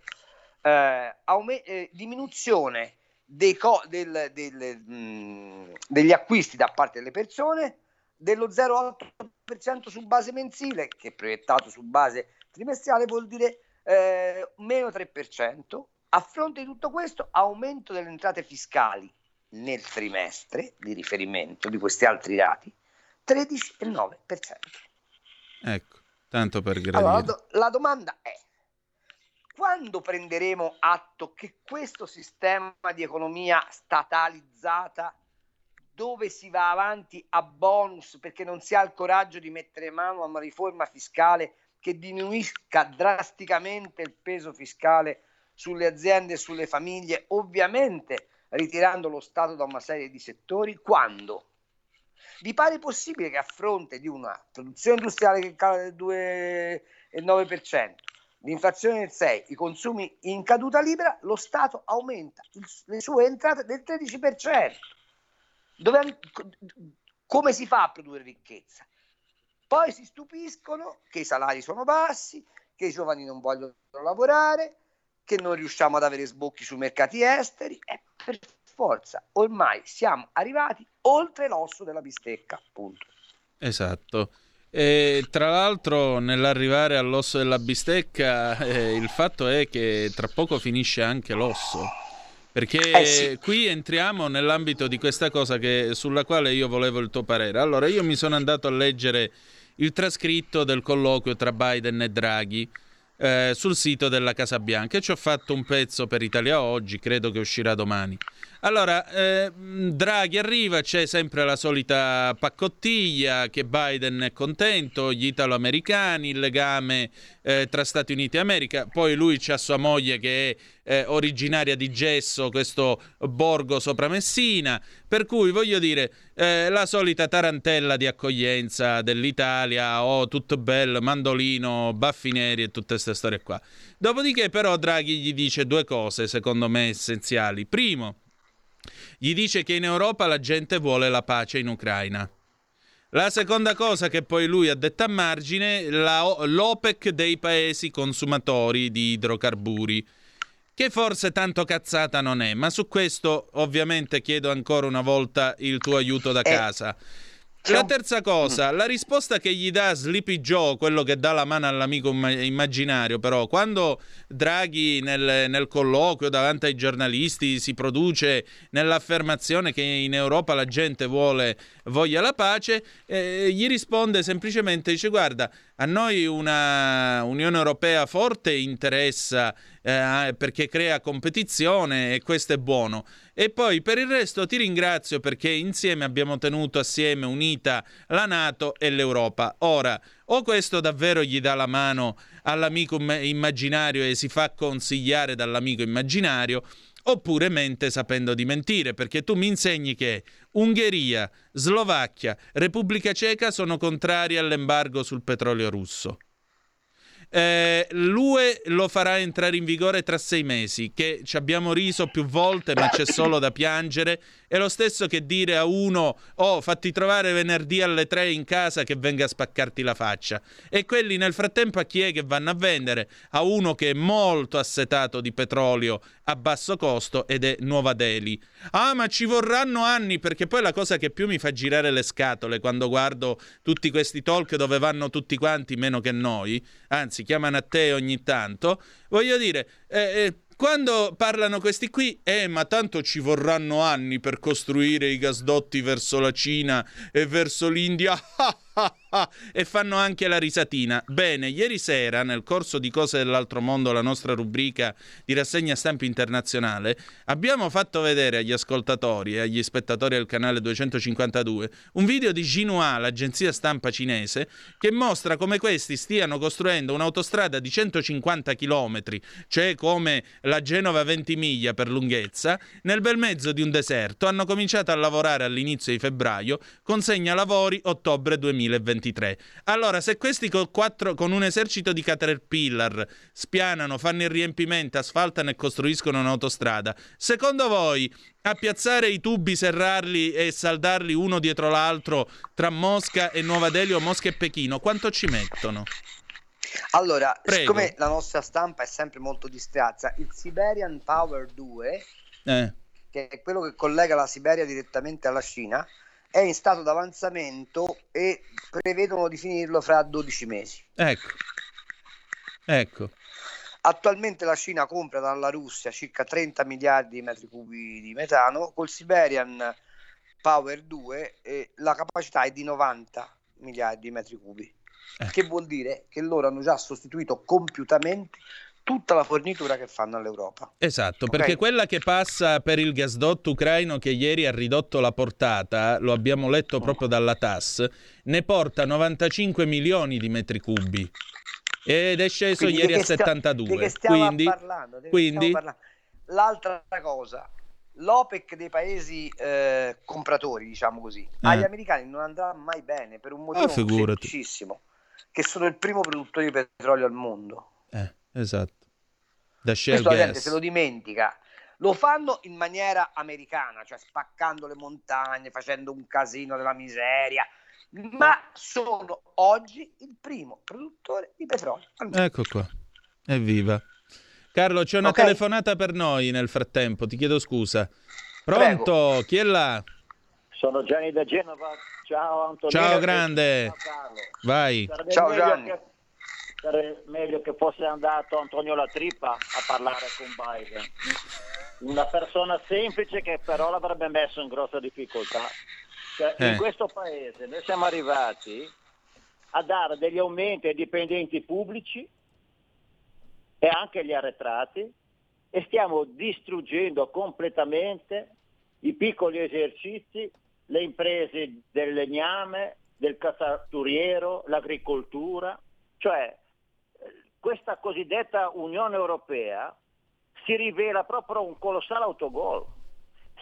Eh, aume- eh, diminuzione dei co- del- del, mh, degli acquisti da parte delle persone dello 0,8% su base mensile, che proiettato su base trimestrale vuol dire eh, meno 3%. A fronte di tutto questo, aumento delle entrate fiscali nel trimestre di riferimento di questi altri dati, 13,9%. Ecco, tanto per gradire. Allora, la, do- la domanda è, quando prenderemo atto che questo sistema di economia statalizzata, dove si va avanti a bonus perché non si ha il coraggio di mettere mano a una riforma fiscale che diminuisca drasticamente il peso fiscale sulle aziende e sulle famiglie, ovviamente ritirando lo Stato da una serie di settori? Quando? Vi pare possibile che a fronte di una produzione industriale che cala del 2,9%, l'inflazione del 6%, i consumi in caduta libera, lo Stato aumenta il- le sue entrate del 13%? Dove- come si fa a produrre ricchezza? Poi si stupiscono che i salari sono bassi, che i giovani non vogliono lavorare, che non riusciamo ad avere sbocchi sui mercati esteri e per forza ormai siamo arrivati oltre l'osso della bistecca, punto. Esatto. E tra l'altro, nell'arrivare all'osso della bistecca, eh, il fatto è che tra poco finisce anche l'osso. Perché Eh sì. qui entriamo nell'ambito di questa cosa che- sulla quale io volevo il tuo parere. Allora, io mi sono andato a leggere il trascritto del colloquio tra Biden e Draghi eh, sul sito della Casa Bianca ci ho fatto un pezzo per Italia Oggi, credo che uscirà domani. Allora, eh, Draghi arriva, c'è sempre la solita paccottiglia che Biden è contento, gli italo-americani, il legame eh, tra Stati Uniti e America, poi lui c'ha sua moglie che è eh, originaria di Gesso, questo borgo sopra Messina, per cui voglio dire, eh, la solita tarantella di accoglienza dell'Italia, oh tutto bello, mandolino, baffi neri e tutte queste storie qua. Dopodiché però Draghi gli dice due cose secondo me essenziali. Primo, gli dice che in Europa la gente vuole la pace in Ucraina. La seconda cosa che poi lui ha detto a margine, la, l'OPEC dei paesi consumatori di idrocarburi, che forse tanto cazzata non è, ma su questo ovviamente chiedo ancora una volta il tuo aiuto da casa. La terza cosa, la risposta che gli dà Sleepy Joe, quello che dà la mano all'amico imma- immaginario, però, quando Draghi nel, nel colloquio davanti ai giornalisti si produce nell'affermazione che in Europa la gente vuole, voglia la pace, eh, gli risponde semplicemente, dice guarda, a noi una Unione Europea forte interessa eh, perché crea competizione e questo è buono. E poi per il resto ti ringrazio perché insieme abbiamo tenuto assieme unita la Nato e l'Europa. Ora, o questo davvero gli dà la mano all'amico im- immaginario e si fa consigliare dall'amico immaginario, oppure mente sapendo di mentire, perché tu mi insegni che Ungheria, Slovacchia, Repubblica Ceca sono contrari all'embargo sul petrolio russo. Eh, L'UE lo farà entrare in vigore tra sei mesi, che ci abbiamo riso più volte, ma c'è solo da piangere. È lo stesso che dire a uno: Oh, fatti trovare venerdì alle tre in casa che venga a spaccarti la faccia. E quelli nel frattempo a chi è che vanno a vendere? A uno che è molto assetato di petrolio a basso costo ed è Nuova Delhi. Ah, ma ci vorranno anni perché poi la cosa che più mi fa girare le scatole quando guardo tutti questi talk dove vanno tutti quanti meno che noi, anzi chiamano a te ogni tanto, voglio dire, eh, eh, quando parlano questi qui, eh, ma tanto ci vorranno anni per costruire i gasdotti verso la Cina e verso l'India. [LAUGHS] e fanno anche la risatina. Bene, ieri sera, nel corso di Cose dell'altro mondo, la nostra rubrica di rassegna stampa internazionale, abbiamo fatto vedere agli ascoltatori e agli spettatori del canale 252 un video di Xinhua, l'agenzia stampa cinese, che mostra come questi stiano costruendo un'autostrada di 150 km, cioè come la Genova 20 miglia per lunghezza, nel bel mezzo di un deserto. Hanno cominciato a lavorare all'inizio di febbraio, consegna lavori ottobre 2023. Allora, se questi con, quattro- con un esercito di Caterpillar spianano, fanno il riempimento, asfaltano e costruiscono un'autostrada, secondo voi a piazzare i tubi, serrarli e saldarli uno dietro l'altro tra Mosca e Nuova Delhi o Mosca e Pechino, quanto ci mettono? Allora, Prego. siccome la nostra stampa è sempre molto distratta, il Siberian Power 2, Eh, che è quello che collega la Siberia direttamente alla Cina, è in stato d'avanzamento e prevedono di finirlo fra 12 mesi. ecco. Ecco. Attualmente la Cina compra dalla Russia circa 30 miliardi di metri cubi di metano, col Siberian Power 2 eh, la capacità è di 90 miliardi di metri cubi, che vuol dire che loro hanno già sostituito compiutamente tutta la fornitura che fanno all'Europa. Esatto, perché quella che passa per il gasdotto ucraino che ieri ha ridotto la portata, lo abbiamo letto proprio dalla TAS, ne porta 95 milioni di metri cubi ed è sceso Quindi ieri a che stia- 72. di che stiamo quindi, parlando? Quindi stiamo parlando? L'altra cosa, l'OPEC dei paesi eh, compratori, diciamo così, agli americani non andrà mai bene per un motivo Ah, semplicissimo, che sono il primo produttore di petrolio al mondo. Eh, esatto. Da shale Questo la gente se lo dimentica. Lo fanno in maniera americana, cioè spaccando le montagne, facendo un casino della miseria, ma sono oggi il primo produttore di petrolio al mondo. Ecco qua. Evviva. Carlo, c'è una Ok. telefonata per noi nel frattempo, ti chiedo scusa. Pronto? Chi è là? Sono Gianni da Genova. Ciao Antonio. Ciao grande. Ciao Carlo. Vai. Sarebbe Ciao, Gianni. Che, sarebbe meglio che fosse andato Antonio La Trippa a parlare con Biden. Una persona semplice che però l'avrebbe messo in grossa difficoltà. Cioè, Eh. In questo paese noi siamo arrivati a dare degli aumenti ai dipendenti pubblici e anche agli arretrati e stiamo distruggendo completamente i piccoli esercizi, le imprese del legname, del cazzaturiero, l'agricoltura, cioè questa cosiddetta Unione Europea si rivela proprio un colossale autogol.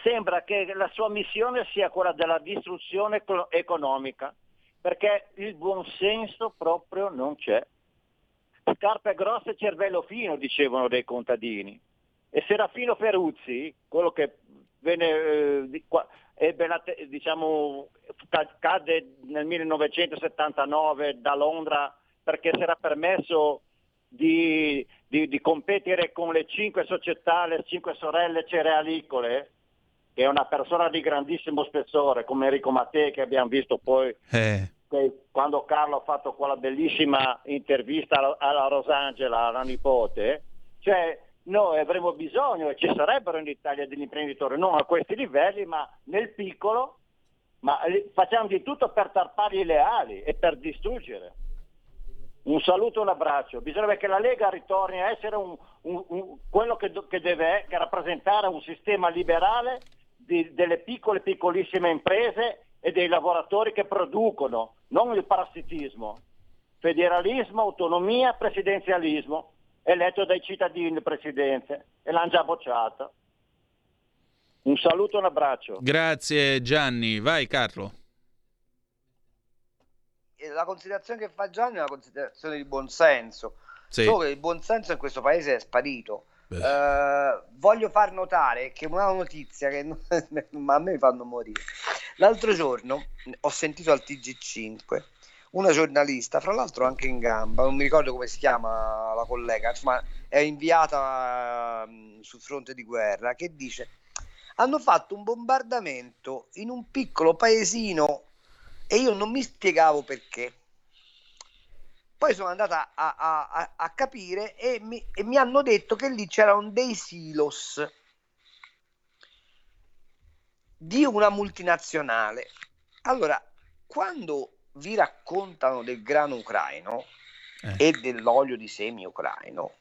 Sembra che la sua missione sia quella della distruzione eco- economica, perché il buonsenso proprio non c'è. Scarpe grosse e cervello fino, dicevano dei contadini. E Serafino Feruzzi, quello che venne, eh, la diciamo, ca- cadde nel 1979 da Londra perché si era permesso di, di- di competere con le cinque società, le cinque sorelle cerealicole, che è una persona di grandissimo spessore, come Enrico Mattei che abbiamo visto poi Eh, quando Carlo ha fatto quella bellissima intervista alla, Rosangela, alla nipote, cioè noi avremo bisogno e ci sarebbero in Italia degli imprenditori, non a questi livelli, ma nel piccolo, ma eh, facciamo di tutto per tarpare i leali e per distruggere. Un saluto e un abbraccio. Bisognerebbe che la Lega ritorni a essere un- un- un- quello che, che deve che rappresentare un sistema liberale di- delle piccole piccolissime imprese e dei lavoratori che producono, non il parassitismo. Federalismo, autonomia, presidenzialismo, eletto dai cittadini presidente e l'hanno già bocciato. Un saluto e un abbraccio. grazie Gianni. Vai Carlo. E La considerazione che fa Gianni è una considerazione di buonsenso. Sì. Solo che il buonsenso in questo paese è sparito. Eh, voglio far notare che una notizia che non- [LAUGHS] a me mi fanno morire. L'altro giorno ho sentito al TG5 una giornalista, fra l'altro anche in gamba, non mi ricordo come si chiama la collega, insomma è inviata mm, sul fronte di guerra, che dice hanno fatto un bombardamento in un piccolo paesino e io non mi spiegavo perché. Poi sono andata a, a- a- capire e mi, e mi hanno detto che lì c'erano dei silos di una multinazionale. Allora, quando vi raccontano del grano ucraino e dell'olio di semi ucraino,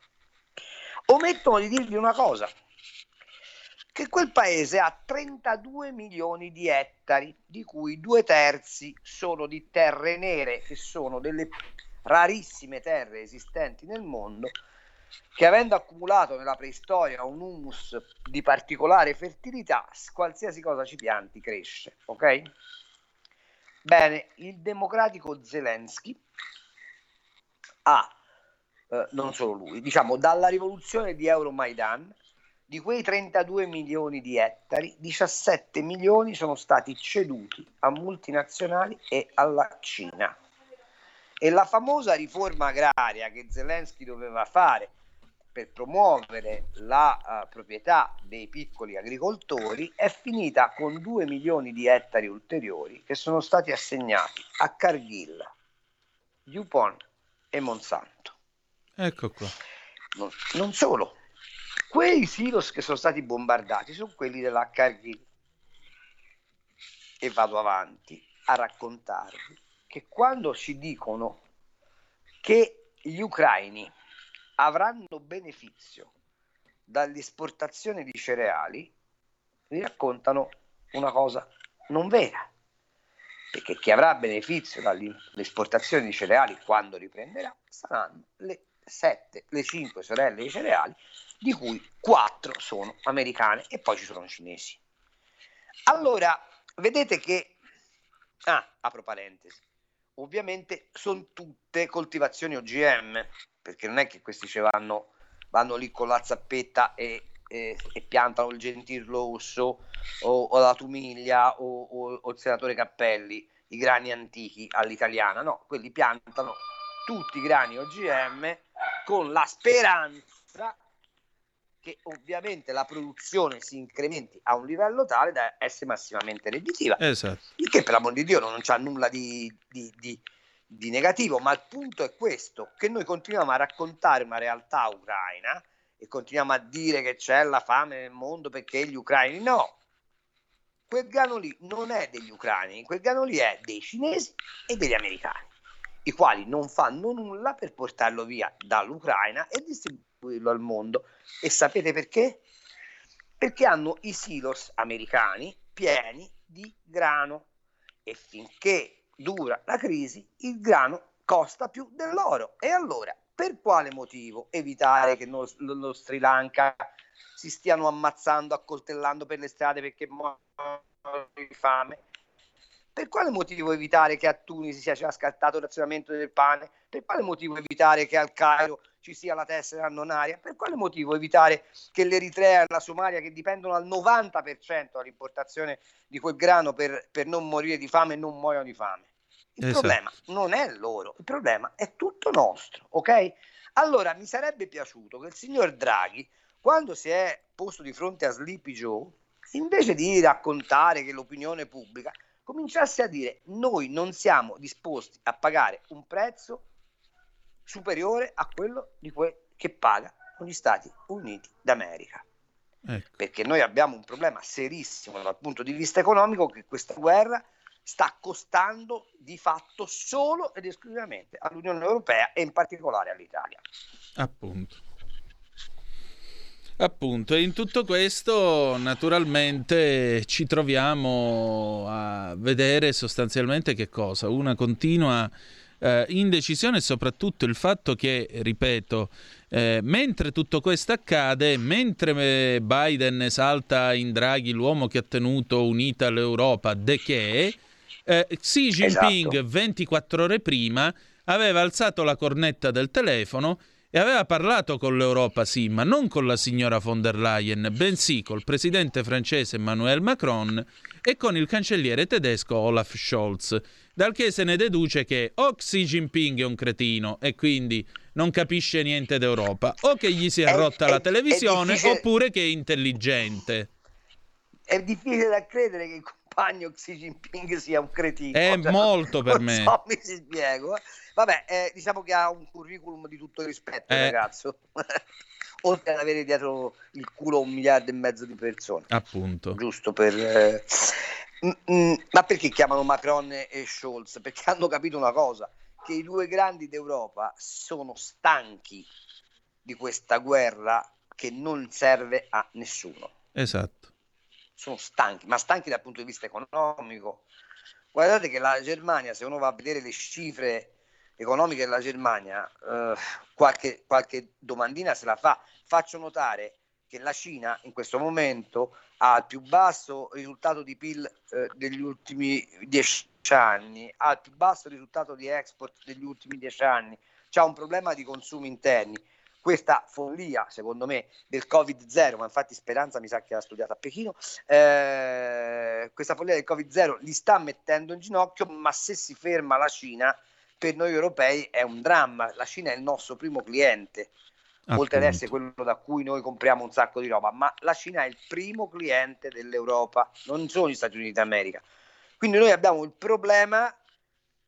omettono di dirvi una cosa, che quel paese ha 32 milioni di ettari, di cui due terzi sono di terre nere, che sono delle rarissime terre esistenti nel mondo, che avendo accumulato nella preistoria un humus di particolare fertilità, qualsiasi cosa ci pianti cresce, ok? Bene, il democratico Zelensky ha, eh, non solo lui, diciamo dalla rivoluzione di Euromaidan, di quei 32 milioni di ettari, 17 milioni sono stati ceduti a multinazionali e alla Cina. E la famosa riforma agraria che Zelensky doveva fare per promuovere la eh, proprietà dei piccoli agricoltori è finita con 2 milioni di ettari ulteriori che sono stati assegnati a Cargill, DuPont e Monsanto. Ecco qua. Non, non solo, quei silos che sono stati bombardati sono quelli della. E vado avanti a raccontarvi che quando ci dicono che gli ucraini avranno beneficio dall'esportazione di cereali, vi raccontano una cosa non vera. Perché chi avrà beneficio dall'esportazione di cereali quando riprenderà saranno le sette, le cinque sorelle dei cereali, di cui quattro sono americane e poi ci sono cinesi. Allora, vedete che, ah, apro parentesi, ovviamente sono tutte coltivazioni OGM, perché non è che questi ci vanno, vanno lì con la zappetta e, e, e piantano il gentil rosso o, o la tumiglia o, o, o il senatore Cappelli, i grani antichi all'italiana, no, quelli piantano tutti i grani OGM con la speranza che ovviamente la produzione si incrementi a un livello tale da essere massimamente redditiva. Esatto. Il che per l'amor di Dio non c'ha nulla di, di, di, di negativo, ma il punto è questo, che noi continuiamo a raccontare una realtà ucraina e continuiamo a dire che c'è la fame nel mondo perché gli ucraini no. Quel grano lì non è degli ucraini, quel grano lì è dei cinesi e degli americani, i quali non fanno nulla per portarlo via dall'Ucraina e distribuirlo al mondo. E sapete perché? Perché hanno i silos americani pieni di grano e finché dura la crisi il grano costa più dell'oro. E allora, per quale motivo evitare che lo, lo Sri Lanka si stiano ammazzando, accoltellando per le strade perché muoiono di fame? Per quale motivo evitare che a Tunisi sia già scattato il razionamento del pane? Per quale motivo evitare che al Cairo ci sia la tessera nonaria? Per quale motivo evitare che l'Eritrea e la Somalia, che dipendono al 90% dall'importazione di quel grano per, per non morire di fame, non muoiono di fame? Il Esatto. problema non è loro, il problema è tutto nostro, ok? Allora mi sarebbe piaciuto che il signor Draghi, quando si è posto di fronte a Sleepy Joe, invece di raccontare che l'opinione pubblica, cominciasse a dire noi non siamo disposti a pagare un prezzo superiore a quello di que- che paga gli Stati Uniti d'America. Ecco. Perché noi abbiamo un problema serissimo dal punto di vista economico che questa guerra sta costando di fatto solo ed esclusivamente all'Unione Europea e in particolare all'Italia. Appunto. Appunto, e in tutto questo naturalmente ci troviamo a vedere sostanzialmente che cosa? Una continua eh, indecisione e soprattutto il fatto che, ripeto, eh, mentre tutto questo accade, mentre eh, Biden esalta in Draghi l'uomo che ha tenuto unita l'Europa, de che, eh, Xi Jinping Esatto. 24 ore prima aveva alzato la cornetta del telefono e aveva parlato con l'Europa, sì, ma non con la signora von der Leyen, bensì col presidente francese Emmanuel Macron e con il cancelliere tedesco Olaf Scholz, dal che se ne deduce che o Xi Jinping è un cretino e quindi non capisce niente d'Europa, o che gli si è È- rotta è- la è televisione, difficile- oppure che è intelligente. È difficile da credere che compagno Xi Jinping sia un cretino. È Cioè, molto per non me. so, mi si spiego. eh. Vabbè, eh, diciamo che ha un curriculum di tutto rispetto, Eh. ragazzo. [LAUGHS] Oltre ad avere dietro il culo un miliardo e mezzo di persone. Appunto. Giusto per... eh, mm, mm, ma perché chiamano Macron e Scholz? Perché hanno capito una cosa, che i due grandi d'Europa sono stanchi di questa guerra che non serve a nessuno Esatto. Sono stanchi, ma stanchi dal punto di vista economico. Guardate che la Germania, se uno va a vedere le cifre economiche della Germania, eh, qualche, qualche domandina se la fa. Faccio notare che la Cina in questo momento ha il più basso risultato di PIL eh, degli ultimi dieci anni, ha il più basso risultato di export degli ultimi dieci anni, c'ha un problema di consumi interni questa follia, secondo me, del Covid-0, ma infatti Speranza mi sa che ha studiato a Pechino, eh, questa follia del Covid-0 li sta mettendo in ginocchio, ma se si ferma la Cina, per noi europei è un dramma. La Cina è il nostro primo cliente, oltre ad Appunto. essere quello da cui noi compriamo un sacco di roba, ma la Cina è il primo cliente dell'Europa, non sono gli Stati Uniti d'America. Quindi noi abbiamo il problema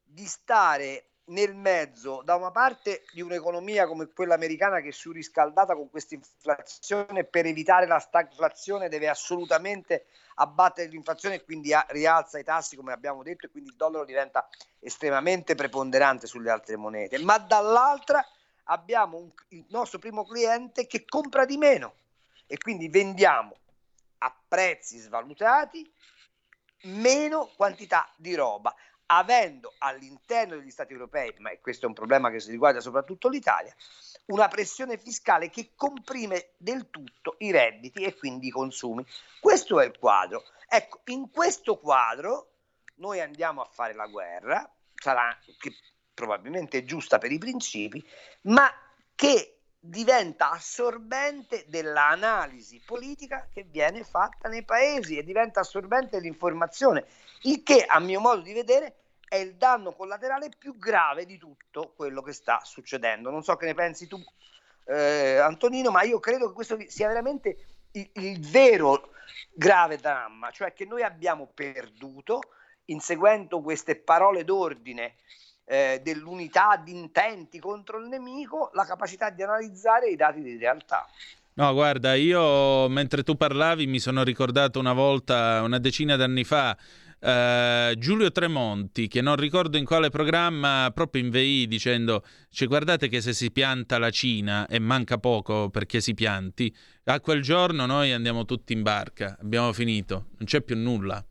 di stare nel mezzo da una parte di un'economia come quella americana che è surriscaldata con questa inflazione per evitare la stagflazione deve assolutamente abbattere l'inflazione e quindi rialza i tassi come abbiamo detto e quindi il dollaro diventa estremamente preponderante sulle altre monete. Ma dall'altra abbiamo un- il nostro primo cliente che compra di meno e quindi vendiamo a prezzi svalutati meno quantità di roba avendo all'interno degli Stati europei, ma questo è un problema che si riguarda soprattutto l'Italia, una pressione fiscale che comprime del tutto i redditi e quindi i consumi. Questo è il quadro. Ecco, in questo quadro noi andiamo a fare la guerra, sarà che probabilmente è giusta per i principi, ma che diventa assorbente dell'analisi politica che viene fatta nei paesi e diventa assorbente dell'informazione, il che a mio modo di vedere è il danno collaterale più grave di tutto quello che sta succedendo. Non so che ne pensi tu, eh, Antonino, ma io credo che questo sia veramente il, il vero grave dramma, cioè che noi abbiamo perduto, inseguendo queste parole d'ordine eh, dell'unità di intenti contro il nemico, la capacità di analizzare i dati di realtà. No, guarda, io mentre tu parlavi mi sono ricordato una volta, una decina d'anni fa, Uh, Giulio Tremonti, che non ricordo in quale programma, proprio in VI, dicendo: cioè, Guardate che se si pianta la Cina e manca poco perché si pianti, a quel giorno noi andiamo tutti in barca. Abbiamo finito, non c'è più nulla.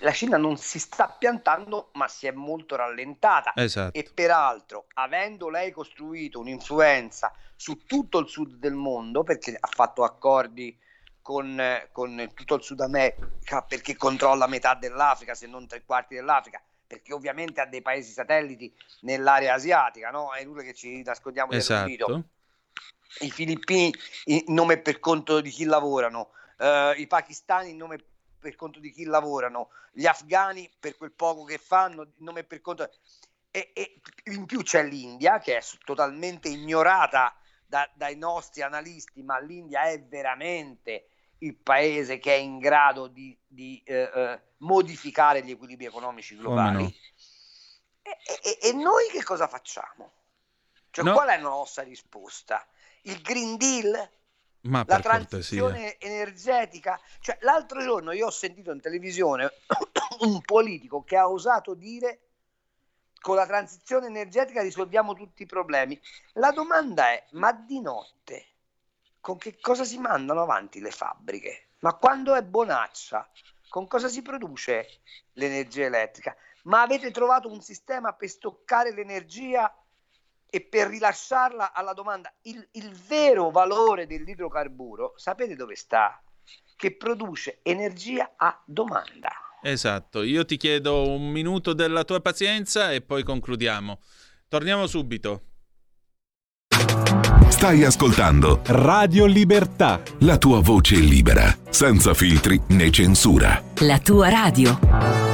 La Cina non si sta piantando, ma si è molto rallentata. Esatto. E peraltro, avendo lei costruito un'influenza su tutto il sud del mondo, perché ha fatto accordi con, con tutto il Sud America perché controlla metà dell'Africa, se non tre quarti dell'Africa, perché ovviamente ha dei paesi satelliti nell'area asiatica, no? È inutile che ci nascondiamo esatto. dietro I filippini in nome per conto di chi lavorano, uh, i pakistani in nome per conto di chi lavorano, gli afghani per quel poco che fanno, nome per conto... E, e in più c'è l'India che è totalmente ignorata da, dai nostri analisti, ma l'India è veramente il paese che è in grado di, di eh, eh, modificare gli equilibri economici globali. No? E, e, e, noi che cosa facciamo? Cioè, no. qual è la nostra risposta? Il Green Deal? Ma la transizione cortesia. energetica? Cioè, l'altro giorno io ho sentito in televisione [COUGHS] un politico che ha osato dire con la transizione energetica risolviamo tutti i problemi. La domanda è, ma di notte con che cosa si mandano avanti le fabbriche? Ma quando è bonaccia, con cosa si produce l'energia elettrica? Ma avete trovato un sistema per stoccare l'energia e per rilasciarla alla domanda? Il, il vero valore dell'idrocarburo, sapete dove sta? Che produce energia a domanda. Esatto, io ti chiedo un minuto della tua pazienza e poi concludiamo. Torniamo subito. Stai ascoltando Radio Libertà. La tua voce libera, senza filtri né censura. La tua radio.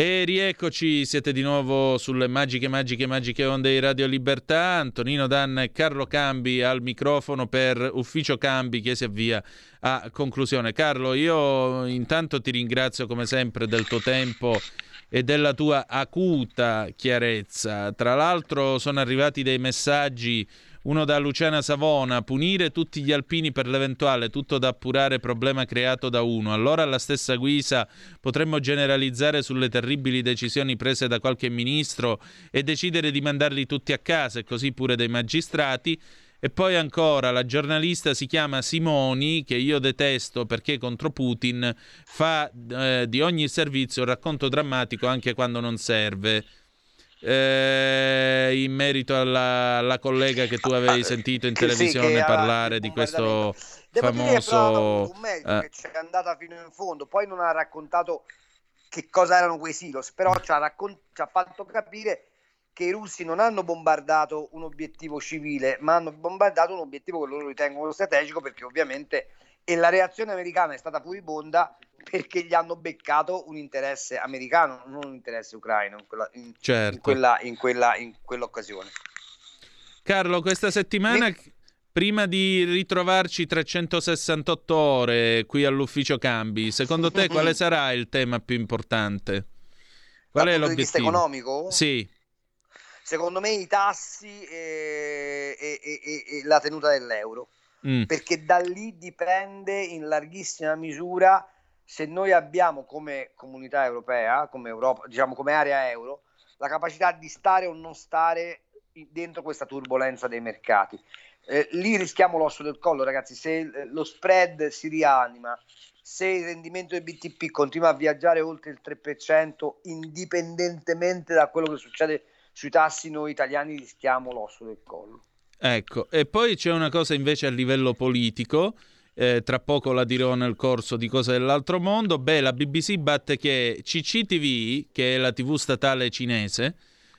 E rieccoci, siete di nuovo sulle magiche, magiche, magiche onde di Radio Libertà. Antonino Danna e Carlo Cambi al microfono per Ufficio Cambi che si avvia a conclusione. Carlo, io intanto ti ringrazio come sempre del tuo tempo e della tua acuta chiarezza. Tra l'altro sono arrivati dei messaggi uno da Luciana Savona, punire tutti gli alpini per l'eventuale, tutto da appurare problema creato da uno. Allora alla stessa guisa potremmo generalizzare sulle terribili decisioni prese da qualche ministro e decidere di mandarli tutti a casa e così pure dei magistrati. E poi ancora la giornalista si chiama Simoni, che io detesto perché contro Putin fa eh, di ogni servizio un racconto drammatico anche quando non serve eh, in merito alla, alla, collega che tu avevi sentito in televisione sì, parlare di questo Devo famoso un medico eh. che c'è andata fino in fondo poi non ha raccontato che cosa erano quei silos, però ci ha, raccont- ci ha fatto capire che i russi non hanno bombardato un obiettivo civile, ma hanno bombardato un obiettivo che loro ritengono strategico perché ovviamente e la reazione americana è stata furibonda perché gli hanno beccato un interesse americano, non un interesse ucraino in, quella, in, Certo. in, quella, in, quella, in quell'occasione. Carlo, questa settimana, prima di ritrovarci 368 ore qui all'ufficio cambi, secondo te quale [LAUGHS] sarà il tema più importante? Qual Dal è punto di vista l'obiettivo? economico? Sì, Secondo me i tassi e, e- e- e- e la tenuta dell'euro, Mm. perché da lì dipende in larghissima misura se noi abbiamo come comunità europea, come Europa, diciamo come area euro, la capacità di stare o non stare dentro questa turbolenza dei mercati. Eh, lì rischiamo l'osso del collo, ragazzi. Se lo spread si rianima, se il rendimento del BTP continua a viaggiare oltre il 3%, indipendentemente da quello che succede sui tassi, noi italiani rischiamo l'osso del collo. Ecco. E poi c'è una cosa invece a livello politico, eh, tra poco la dirò nel corso di Cose dell'altro mondo. Beh, la BBC batte che CCTV, che è la TV statale cinese,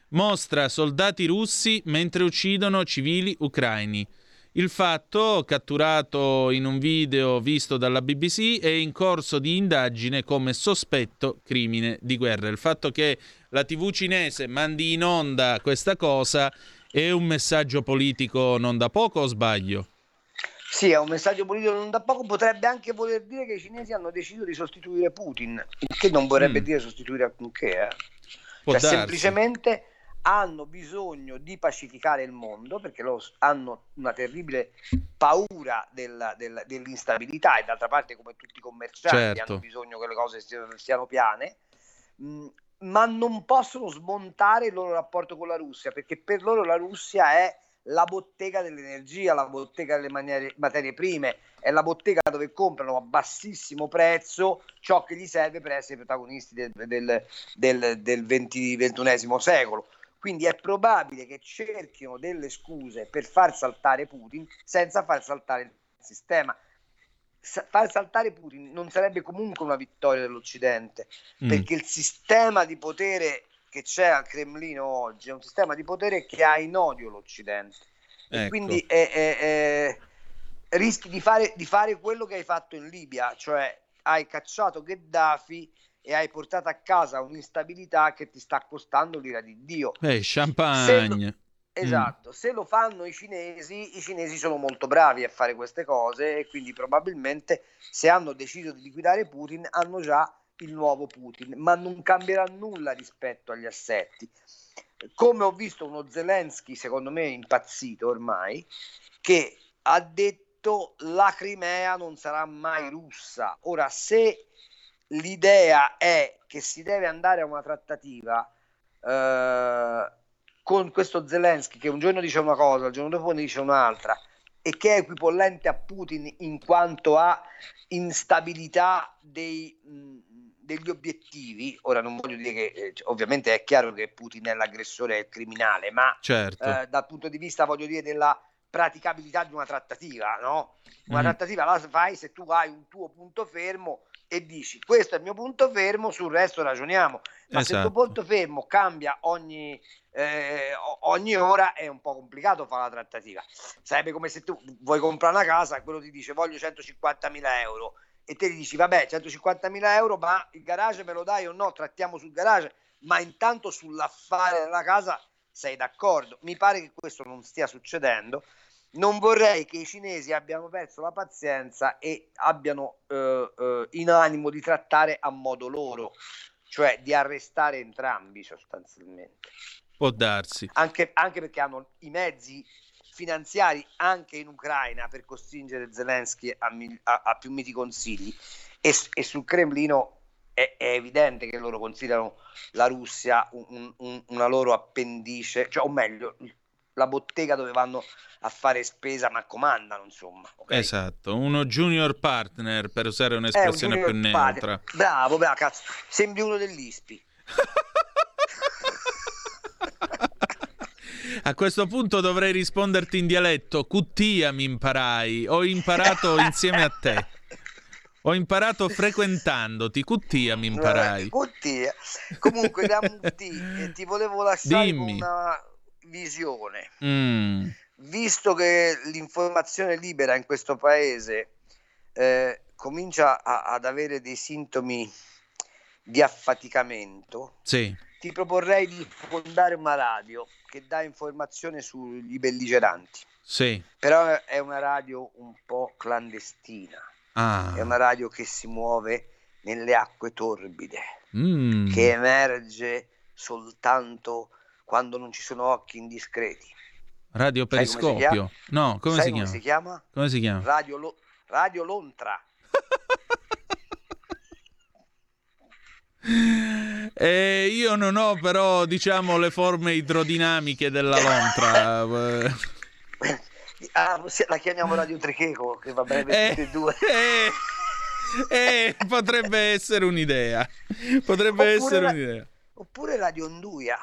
mostra soldati russi mentre uccidono civili ucraini. Il fatto, catturato in un video visto dalla BBC, è in corso di indagine come sospetto crimine di guerra. Il fatto che la TV cinese mandi in onda questa cosa è un messaggio politico non da poco o sbaglio? Sì, è un messaggio politico non da poco, potrebbe anche voler dire che i cinesi hanno deciso di sostituire Putin, il che non vorrebbe Mm. dire sostituire alcunché. Eh. Cioè, semplicemente hanno bisogno di pacificare il mondo perché loro hanno una terribile paura della- della- dell'instabilità e d'altra parte come tutti i commercianti Certo. hanno bisogno che le cose stiano, stiano piane, mh, ma non possono smontare il loro rapporto con la Russia perché per loro la Russia è la bottega dell'energia, la bottega delle maniere- materie prime, è la bottega dove comprano a bassissimo prezzo ciò che gli serve per essere protagonisti del, del, del, del 20 XXI secolo. Quindi è probabile che cerchino delle scuse per far saltare Putin senza far saltare il sistema. Far saltare Putin non sarebbe comunque una vittoria dell'Occidente, Mm. perché il sistema di potere che c'è al Cremlino oggi è un sistema di potere che ha in odio l'Occidente. E Ecco. quindi è- è- è- rischi di fare, di fare quello che hai fatto in Libia, cioè hai cacciato Gheddafi e hai portato a casa un'instabilità che ti sta costando l'ira di Dio. Eh, champagne. Esatto, se lo fanno i cinesi, i cinesi sono molto bravi a fare queste cose e quindi probabilmente se hanno deciso di liquidare Putin hanno già il nuovo Putin, ma non cambierà nulla rispetto agli assetti. Come ho visto uno Zelensky, secondo me impazzito ormai, che ha detto la Crimea non sarà mai russa. Ora, se l'idea è che si deve andare a una trattativa eh, con questo Zelensky che un giorno dice una cosa, il giorno dopo ne dice un'altra e che è equipollente a Putin in quanto a instabilità dei, degli obiettivi. Ora non voglio dire che eh, ovviamente è chiaro che Putin è l'aggressore e il criminale, ma Certo. eh, dal punto di vista, voglio dire, della praticabilità di una trattativa, no? Una Mm. trattativa la fai se tu hai un tuo punto fermo e dici questo è il mio punto fermo, sul resto ragioniamo. Ma se il Esatto. tuo punto fermo cambia ogni, eh, ogni ora è un po' complicato fare la trattativa. Sarebbe come se tu vuoi comprare una casa quello ti dice voglio 150.000 euro e te gli dici vabbè 150.000 euro ma il garage me lo dai o no? Trattiamo sul garage, ma intanto sull'affare della casa sei d'accordo. Mi pare che questo non stia succedendo. Non vorrei che i cinesi abbiano perso la pazienza e abbiano eh, eh, in animo di trattare a modo loro, cioè di arrestare entrambi sostanzialmente. Può darsi. Anche, anche perché hanno i mezzi finanziari anche in Ucraina per costringere Zelensky a, a- a più miti consigli e, e sul Cremlino è, è evidente che loro considerano la Russia un- un- un- una loro appendice, cioè, o meglio, la bottega dove vanno a fare spesa ma comandano, insomma. ok? Esatto, uno junior partner per usare un un'espressione junior più partner. neutra. Bravo, bravo, cazzo. Sembri uno dell'ISPI. [LAUGHS] A questo punto dovrei risponderti in dialetto. Cuttia mi imparai. Ho imparato [LAUGHS] insieme a te. Ho imparato frequentandoti, Cuttia mi imparai. Cuttia. Comunque da Mutti eh, ti volevo lasciare Dimmi. con una visione. Mm, Visto che l'informazione libera in questo paese eh, comincia a- ad avere dei sintomi di affaticamento, sì, ti proporrei di fondare una radio che dà informazione sugli belligeranti. sì. Però è una radio un po' clandestina, Ah, è una radio che si muove nelle acque torbide, mm. che emerge soltanto quando non ci sono occhi indiscreti. Radio come Periscopio. No, come si come chiama? si chiama? Come si chiama? Radio, Lo- radio Lontra. [LAUGHS] Eh, io non ho però, diciamo, le forme idrodinamiche della lontra. [LAUGHS] Ah, la chiamiamo Radio Tricheco, che va bene per Eh, tutti e due. eh, eh, potrebbe essere un'idea. Potrebbe Oppure essere la- un'idea. Oppure Radio Onduia.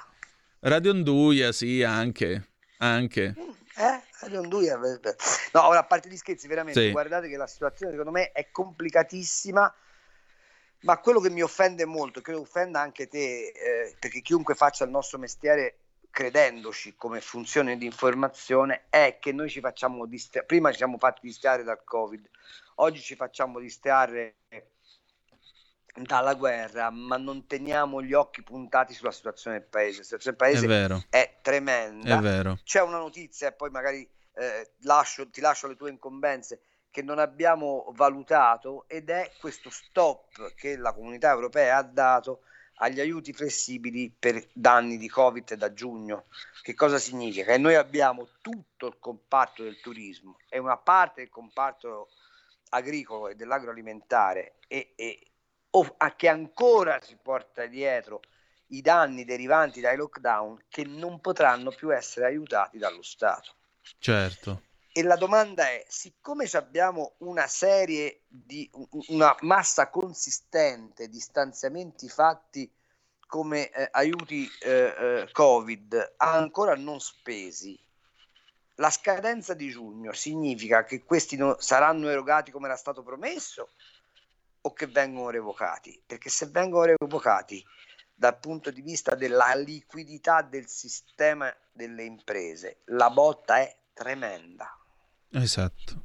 Radio Onduia, sì, anche. Anche. Eh? Radio Onduia. No, ora a parte gli scherzi, veramente, Sì. guardate che la situazione secondo me è complicatissima, ma quello che mi offende molto, che offenda anche te, eh, perché chiunque faccia il nostro mestiere credendoci come funzione di informazione, è che noi ci facciamo distrarre, prima ci siamo fatti distrarre dal Covid, oggi ci facciamo distrarre dalla guerra, ma non teniamo gli occhi puntati sulla situazione del paese. La situazione del È paese vero, è tremenda. è vero. C'è una notizia e poi magari eh, lascio- ti lascio le tue incombenze che non abbiamo valutato ed è questo stop che la comunità europea ha dato agli aiuti flessibili per danni di Covid da giugno. Che cosa significa? Che noi abbiamo tutto il comparto del turismo e una parte del comparto agricolo e dell'agroalimentare e, e- o- a che ancora si porta dietro i danni derivanti dai lockdown che non potranno più essere aiutati dallo Stato. Certo. E la domanda è, siccome ci abbiamo una serie di una massa consistente di stanziamenti fatti come eh, aiuti eh, eh, Covid ancora non spesi, la scadenza di giugno significa che questi no- saranno erogati come era stato promesso o che vengono revocati? Perché se vengono revocati dal punto di vista della liquidità del sistema delle imprese, la botta è tremenda. Esatto.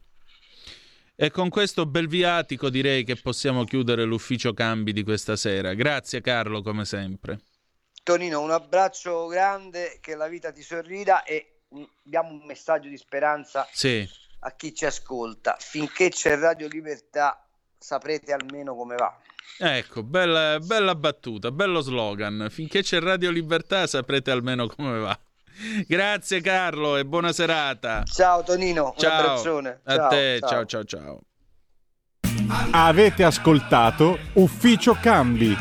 E con questo bel viatico direi che possiamo chiudere l'ufficio cambi di questa sera. Grazie Carlo, come sempre. Tonino, un abbraccio grande, che la vita ti sorrida e mm, diamo un messaggio di speranza Sì, a chi ci ascolta. Finché c'è Radio Libertà saprete almeno come va. ecco, bella, bella battuta, bello slogan. Finché c'è Radio Libertà saprete almeno come va. Grazie Carlo e buona serata. Ciao Tonino, un Ciao. abbraccione. A Ciao, te, ciao. ciao ciao ciao. Avete ascoltato Ufficio Cambi.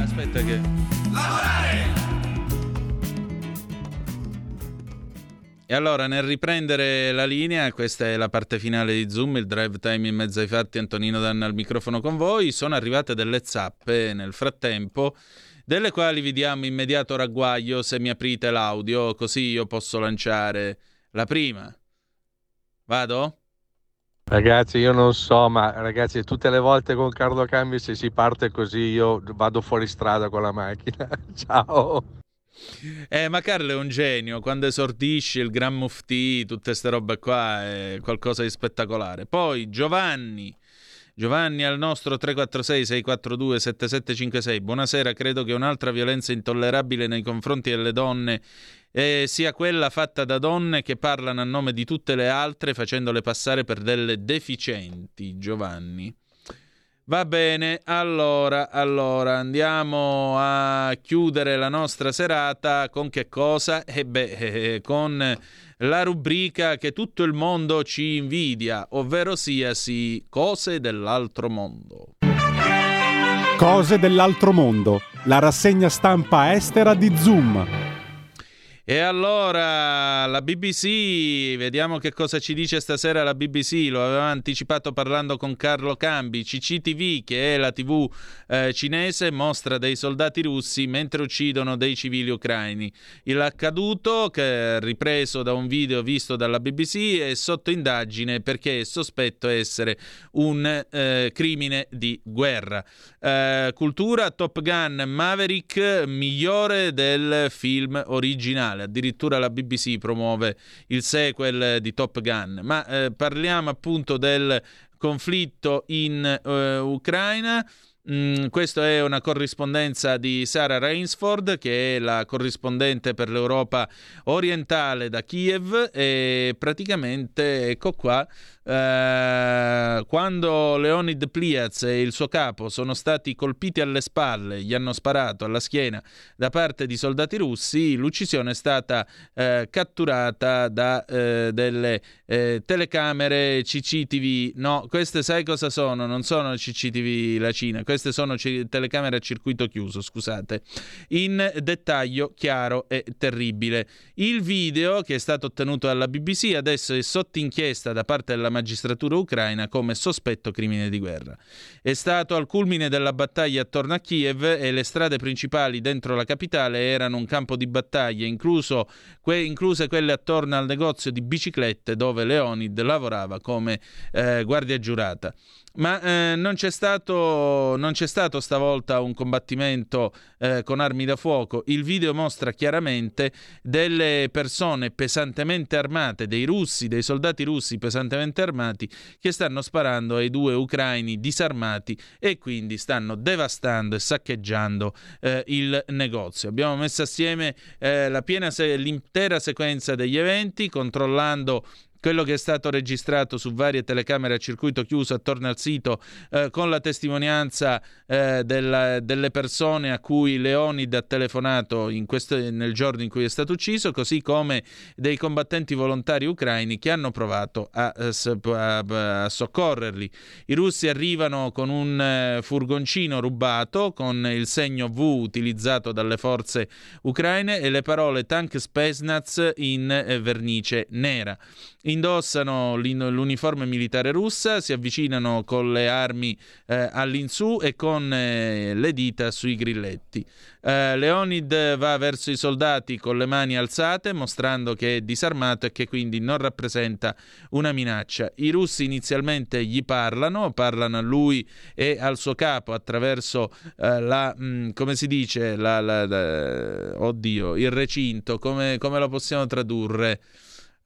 Aspetta che... E allora, nel riprendere la linea, questa è la parte finale di Zoom, il drive time in mezzo ai fatti, Antonino Danna al microfono con voi, sono arrivate delle zappe nel frattempo, delle quali vi diamo immediato ragguaglio se mi aprite l'audio, così io posso lanciare la prima. Vado? Ragazzi, io non so, ma ragazzi, tutte le volte con Carlo Cambi se si parte così io vado fuori strada con la macchina. [LAUGHS] Ciao. Eh, ma Carlo è un genio, quando esordisce il Gran Mufti, tutte queste robe qua, è qualcosa di spettacolare. Poi Giovanni, Giovanni al nostro 346-642-7756, buonasera, credo che un'altra violenza intollerabile nei confronti delle donne eh, sia quella fatta da donne che parlano a nome di tutte le altre facendole passare per delle deficienti, Giovanni. Va bene, allora, allora andiamo a chiudere la nostra serata con che cosa? E beh, eh, con la rubrica che tutto il mondo ci invidia, ovvero sia sì, cose dell'altro mondo. Cose dell'altro mondo. La rassegna stampa estera di Zoom. E allora la BBC, vediamo che cosa ci dice stasera la BBC, lo aveva anticipato parlando con Carlo Cambi, CCTV che è la TV eh, cinese mostra dei soldati russi mentre uccidono dei civili ucraini. L'accaduto, che è ripreso da un video visto dalla BBC, è sotto indagine perché è sospetto essere un eh, crimine di guerra. Eh, cultura Top Gun Maverick migliore del film originale originale, addirittura la BBC promuove il sequel di Top Gun, ma eh, parliamo appunto del conflitto in eh, Ucraina. Mm, questa è una corrispondenza di Sara Rainsford, che è la corrispondente per l'Europa orientale da Kiev, e praticamente ecco qua eh, quando Leonid Pliaz e il suo capo sono stati colpiti alle spalle, gli hanno sparato alla schiena da parte di soldati russi, l'uccisione è stata eh, catturata da eh, delle eh, telecamere CCTV. No, queste sai cosa sono? Non sono CCTV la Cina, queste sono c- telecamere a circuito chiuso, scusate. In dettaglio chiaro e terribile. Il video che è stato ottenuto dalla BBC adesso è sotto inchiesta da parte della magistratura ucraina come sospetto crimine di guerra. È stato al culmine della battaglia attorno a Kiev e le strade principali dentro la capitale erano un campo di battaglia, incluso, que, incluse quelle attorno al negozio di biciclette dove Leonid lavorava come eh, guardia giurata. Ma eh, non, c'è stato, non, c'è stato, stavolta un combattimento eh, con armi da fuoco. Il video mostra chiaramente delle persone pesantemente armate, dei russi, dei soldati russi pesantemente armati, che stanno sparando ai due ucraini disarmati e quindi stanno devastando e saccheggiando eh, il negozio. Abbiamo messo assieme eh, se- l'intera sequenza degli eventi, controllando quello che è stato registrato su varie telecamere a circuito chiuso attorno al sito eh, con la testimonianza eh, della, delle persone a cui Leonid ha telefonato questo, nel giorno in cui è stato ucciso, così come dei combattenti volontari ucraini che hanno provato a, a, a soccorrerli. I russi arrivano con un eh, furgoncino rubato con il segno V utilizzato dalle forze ucraine e le parole Tank Spesnaz in eh, vernice nera indossano l'uniforme militare russa, si avvicinano con le armi eh, all'insù e con eh, le dita sui grilletti. Eh, Leonid va verso i soldati con le mani alzate, mostrando che è disarmato e che quindi non rappresenta una minaccia. I russi inizialmente gli parlano, parlano a lui e al suo capo attraverso eh, la, mh, mm, come si dice, la, la, la, oddio, il recinto, come, come lo possiamo tradurre?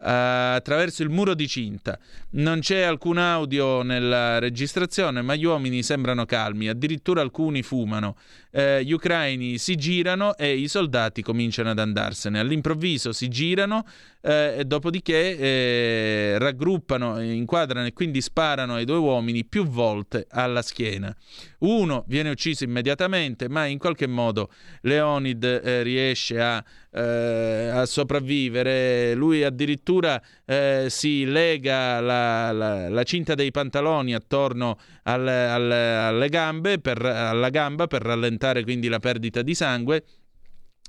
Uh, attraverso il muro di cinta. Non c'è alcun audio nella registrazione, ma gli uomini sembrano calmi, addirittura alcuni fumano. Uh, gli ucraini si girano e i soldati cominciano ad andarsene. All'improvviso si girano uh, e dopodiché eh, raggruppano, inquadrano e quindi sparano ai due uomini più volte alla schiena. Uno viene ucciso immediatamente, ma in qualche modo Leonid eh, riesce a, eh, a, sopravvivere. Lui addirittura eh, si lega la, la, la, cinta dei pantaloni attorno al, al, alle gambe per, alla gamba per rallentare quindi la perdita di sangue.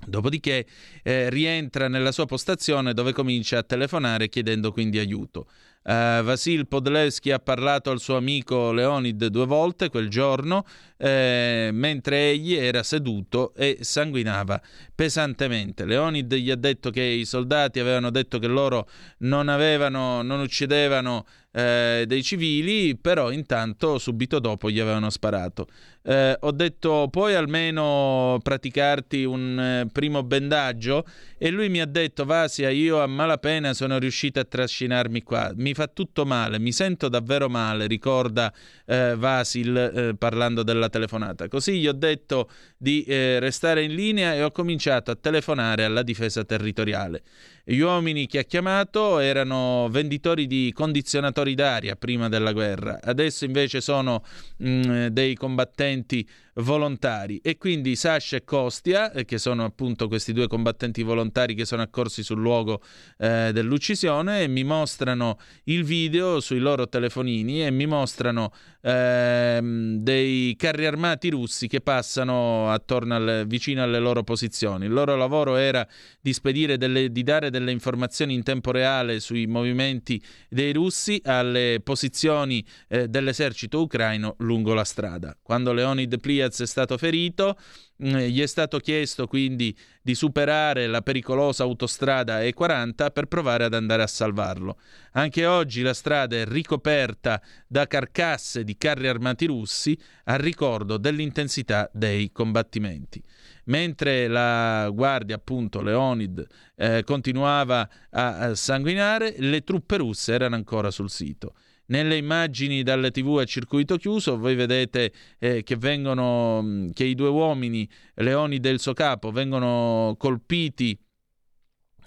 Dopodiché eh, rientra nella sua postazione dove comincia a telefonare chiedendo quindi aiuto. Uh, Vasil Podlevski ha parlato al suo amico Leonid due volte quel giorno, eh, mentre egli era seduto e sanguinava pesantemente. Leonid gli ha detto che i soldati avevano detto che loro non, avevano, non uccidevano eh, dei civili, però intanto subito dopo gli avevano sparato. Eh, ho detto puoi almeno praticarti un eh, primo bendaggio e lui mi ha detto Vasia io a malapena sono riuscito a trascinarmi qua, mi fa tutto male, mi sento davvero male, ricorda eh, Vasil eh, parlando della telefonata. Così gli ho detto di eh, restare in linea e ho cominciato a telefonare alla difesa territoriale. Gli uomini che ha chiamato erano venditori di condizionatori d'aria prima della guerra, adesso invece sono mh, dei combattenti presenti volontari e quindi Sasha e Kostia, eh, che sono appunto questi due combattenti volontari che sono accorsi sul luogo eh, dell'uccisione, mi mostrano il video sui loro telefonini e mi mostrano ehm, dei carri armati russi che passano attorno alle, vicino alle loro posizioni. Il loro lavoro era di delle, di dare delle informazioni in tempo reale sui movimenti dei russi alle posizioni eh, dell'esercito ucraino lungo la strada. Quando Leonid Plia Diaz è stato ferito, mm, gli è stato chiesto quindi di superare la pericolosa autostrada E40 per provare ad andare a salvarlo. Anche oggi la strada è ricoperta da carcasse di carri armati russi a ricordo dell'intensità dei combattimenti. Mentre la guardia, appunto Leonid, eh, continuava a, a sanguinare, le truppe russe erano ancora sul sito. Nelle immagini dalle tv a circuito chiuso voi vedete eh, che, vengono, mm, che i due uomini, Leoni del suo capo, vengono colpiti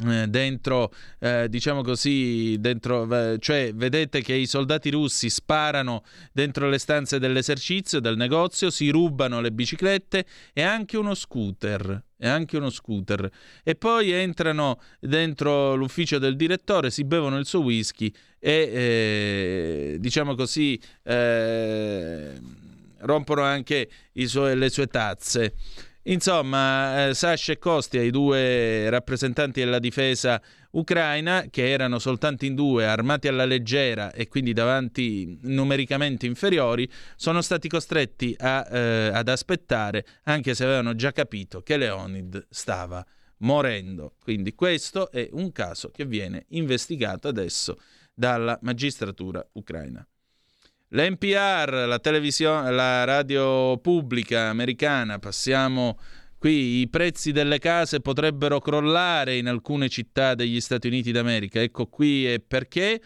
eh, dentro, eh, diciamo così, dentro, cioè vedete che i soldati russi sparano dentro le stanze dell'esercizio, del negozio, si rubano le biciclette e anche uno scooter e anche uno scooter e poi entrano dentro l'ufficio del direttore, si bevono il suo whisky e eh, diciamo così eh, rompono anche suo, le sue tazze. Insomma, eh, Sasha e Kostia, i due rappresentanti della difesa ucraina, che erano soltanto in due, armati alla leggera e quindi davanti numericamente inferiori, sono stati costretti a, eh, ad aspettare, anche se avevano già capito che Leonid stava morendo. Quindi questo è un caso che viene investigato adesso dalla magistratura ucraina. L'NPR, la la radio pubblica americana, passiamo qui, i prezzi delle case potrebbero crollare in alcune città degli Stati Uniti d'America. Ecco qui e perché.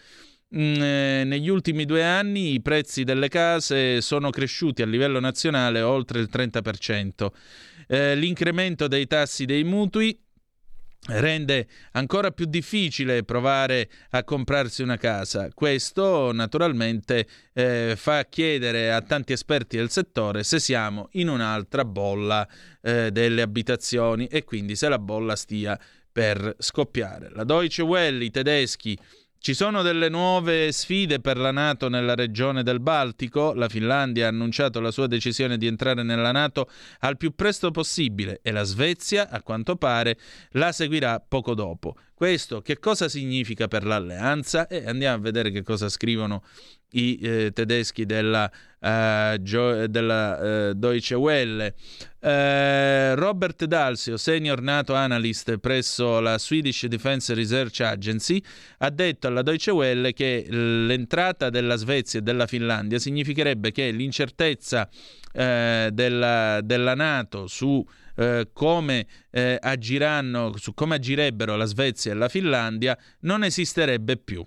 Mm, eh, negli ultimi due anni i prezzi delle case sono cresciuti a livello nazionale oltre il 30%. Eh, l'incremento dei tassi dei mutui rende ancora più difficile provare a comprarsi una casa. Questo naturalmente eh, fa chiedere a tanti esperti del settore se siamo in un'altra bolla eh, delle abitazioni e quindi se la bolla stia per scoppiare. La Deutsche Welle, i tedeschi ci sono delle nuove sfide per la Nato nella regione del Baltico. La Finlandia ha annunciato la sua decisione di entrare nella Nato al più presto possibile e la Svezia, a quanto pare, la seguirà poco dopo. Questo che cosa significa per l'alleanza? E andiamo a vedere che cosa scrivono i eh, tedeschi della, Gio- della uh, Deutsche Welle. Uh, Robert Dalsio, senior NATO analyst presso la Swedish Defense Research Agency, ha detto alla Deutsche Welle che l'entrata della Svezia e della Finlandia significherebbe che l'incertezza della, della NATO su eh, come eh, agiranno, su come agirebbero la Svezia e la Finlandia, non esisterebbe più.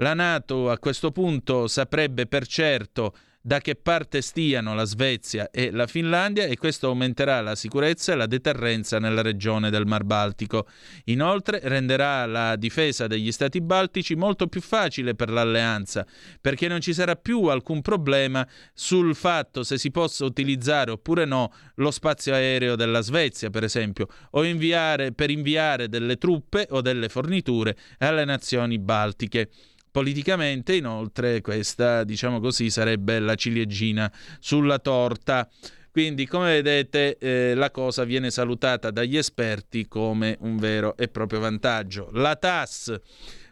La Nato a questo punto saprebbe per certo da che parte stiano la Svezia e la Finlandia e questo aumenterà la sicurezza e la deterrenza nella regione del Mar Baltico. Inoltre renderà la difesa degli Stati baltici molto più facile per l'alleanza, perché non ci sarà più alcun problema sul fatto se si possa utilizzare oppure no lo spazio aereo della Svezia, per esempio, o inviare, per inviare delle truppe o delle forniture alle nazioni baltiche. Politicamente, inoltre, questa, diciamo così, sarebbe la ciliegina sulla torta. Quindi, come vedete, eh, la cosa viene salutata dagli esperti come un vero e proprio vantaggio. La TAS.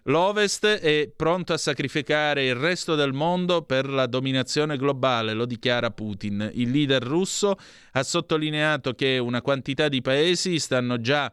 L'Ovest è pronto a sacrificare il resto del mondo per la dominazione globale, lo dichiara Putin. Il leader russo ha sottolineato che una quantità di paesi stanno già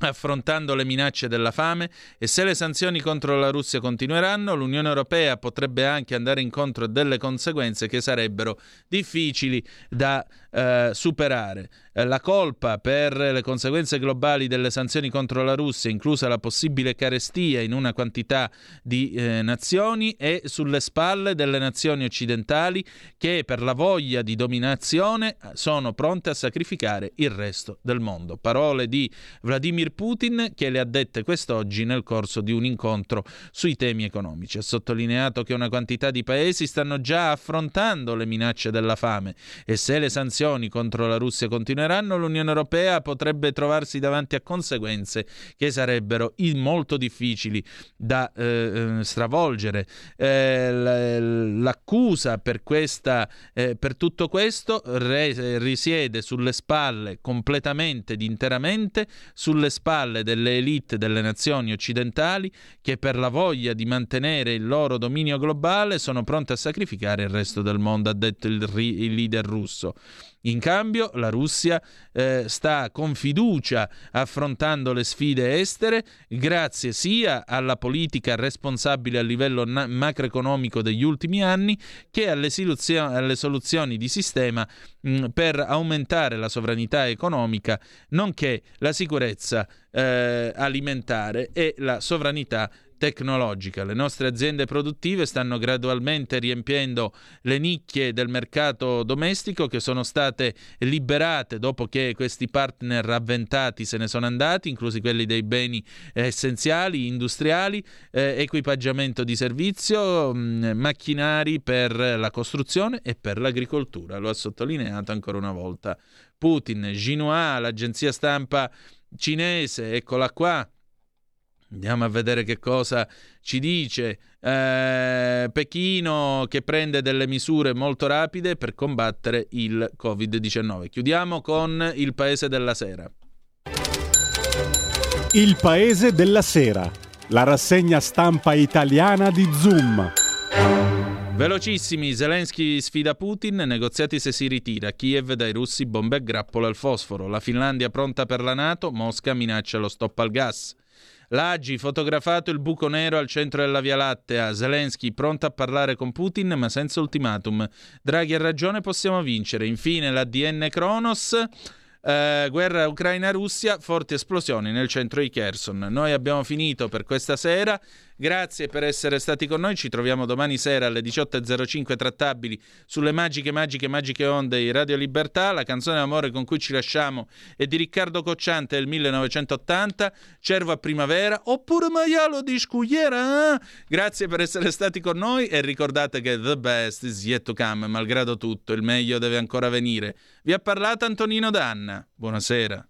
affrontando le minacce della fame e se le sanzioni contro la Russia continueranno, l'Unione Europea potrebbe anche andare incontro a delle conseguenze che sarebbero difficili da eh, superare. Eh, la colpa per le conseguenze globali delle sanzioni contro la Russia, inclusa la possibile carestia in una quantità di eh, nazioni, è sulle spalle delle nazioni occidentali che per la voglia di dominazione sono pronte a sacrificare il resto del mondo. Parole di Vladimir Putin che le ha dette quest'oggi nel corso di un incontro sui temi economici. Ha sottolineato che una quantità di paesi stanno già affrontando le minacce della fame e se le sanzioni contro la Russia continueranno, l'Unione Europea potrebbe trovarsi davanti a conseguenze che sarebbero molto difficili da eh, eh stravolgere. Eh, l'accusa per, questa, eh, per tutto questo re, risiede sulle spalle completamente ed interamente sulle spalle delle elite delle nazioni occidentali che per la voglia di mantenere il loro dominio globale sono pronte a sacrificare il resto del mondo, ha detto il, il leader russo. In cambio, la Russia eh, sta con fiducia affrontando le sfide estere, grazie sia alla politica responsabile a livello na- macroeconomico degli ultimi anni, che alle, siluzio- alle soluzioni di sistema mh, per aumentare la sovranità economica, nonché la sicurezza eh, alimentare e la sovranità tecnologica. Le nostre aziende produttive stanno gradualmente riempiendo le nicchie del mercato domestico che sono state liberate dopo che questi partner avventati se ne sono andati, inclusi quelli dei beni essenziali, industriali, eh, equipaggiamento di servizio, mh, macchinari per la costruzione e per l'agricoltura. Lo ha sottolineato ancora una volta Putin. Xinhua, l'agenzia stampa cinese, eccola qua Andiamo a vedere che cosa ci dice eh, Pechino che prende delle misure molto rapide per combattere il Covid-19. Chiudiamo con il Paese della Sera. Il Paese della Sera, la rassegna stampa italiana di Zoom. Velocissimi, Zelensky sfida Putin, negoziati se si ritira, Kiev dai russi bombe a grappolo al fosforo, la Finlandia pronta per la Nato, Mosca minaccia lo stop al gas. L'Agi fotografato il buco nero al centro della Via Lattea. Zelensky pronto a parlare con Putin ma senza ultimatum. Draghi ha ragione, possiamo vincere. Infine l'ADN Kronos. Eh, guerra Ucraina-Russia, forti esplosioni nel centro di Kherson. Noi abbiamo finito per questa sera. Grazie per essere stati con noi. Ci troviamo domani sera alle 18.05 trattabili sulle magiche, magiche, magiche onde di Radio Libertà. La canzone d'amore con cui ci lasciamo è di Riccardo Cocciante del 1980, Cervo a primavera, oppure Maialo di Scugliera. Eh? Grazie per essere stati con noi e ricordate che the best is yet to come, malgrado tutto, il meglio deve ancora venire. Vi ha parlato Antonino Danna. Buonasera.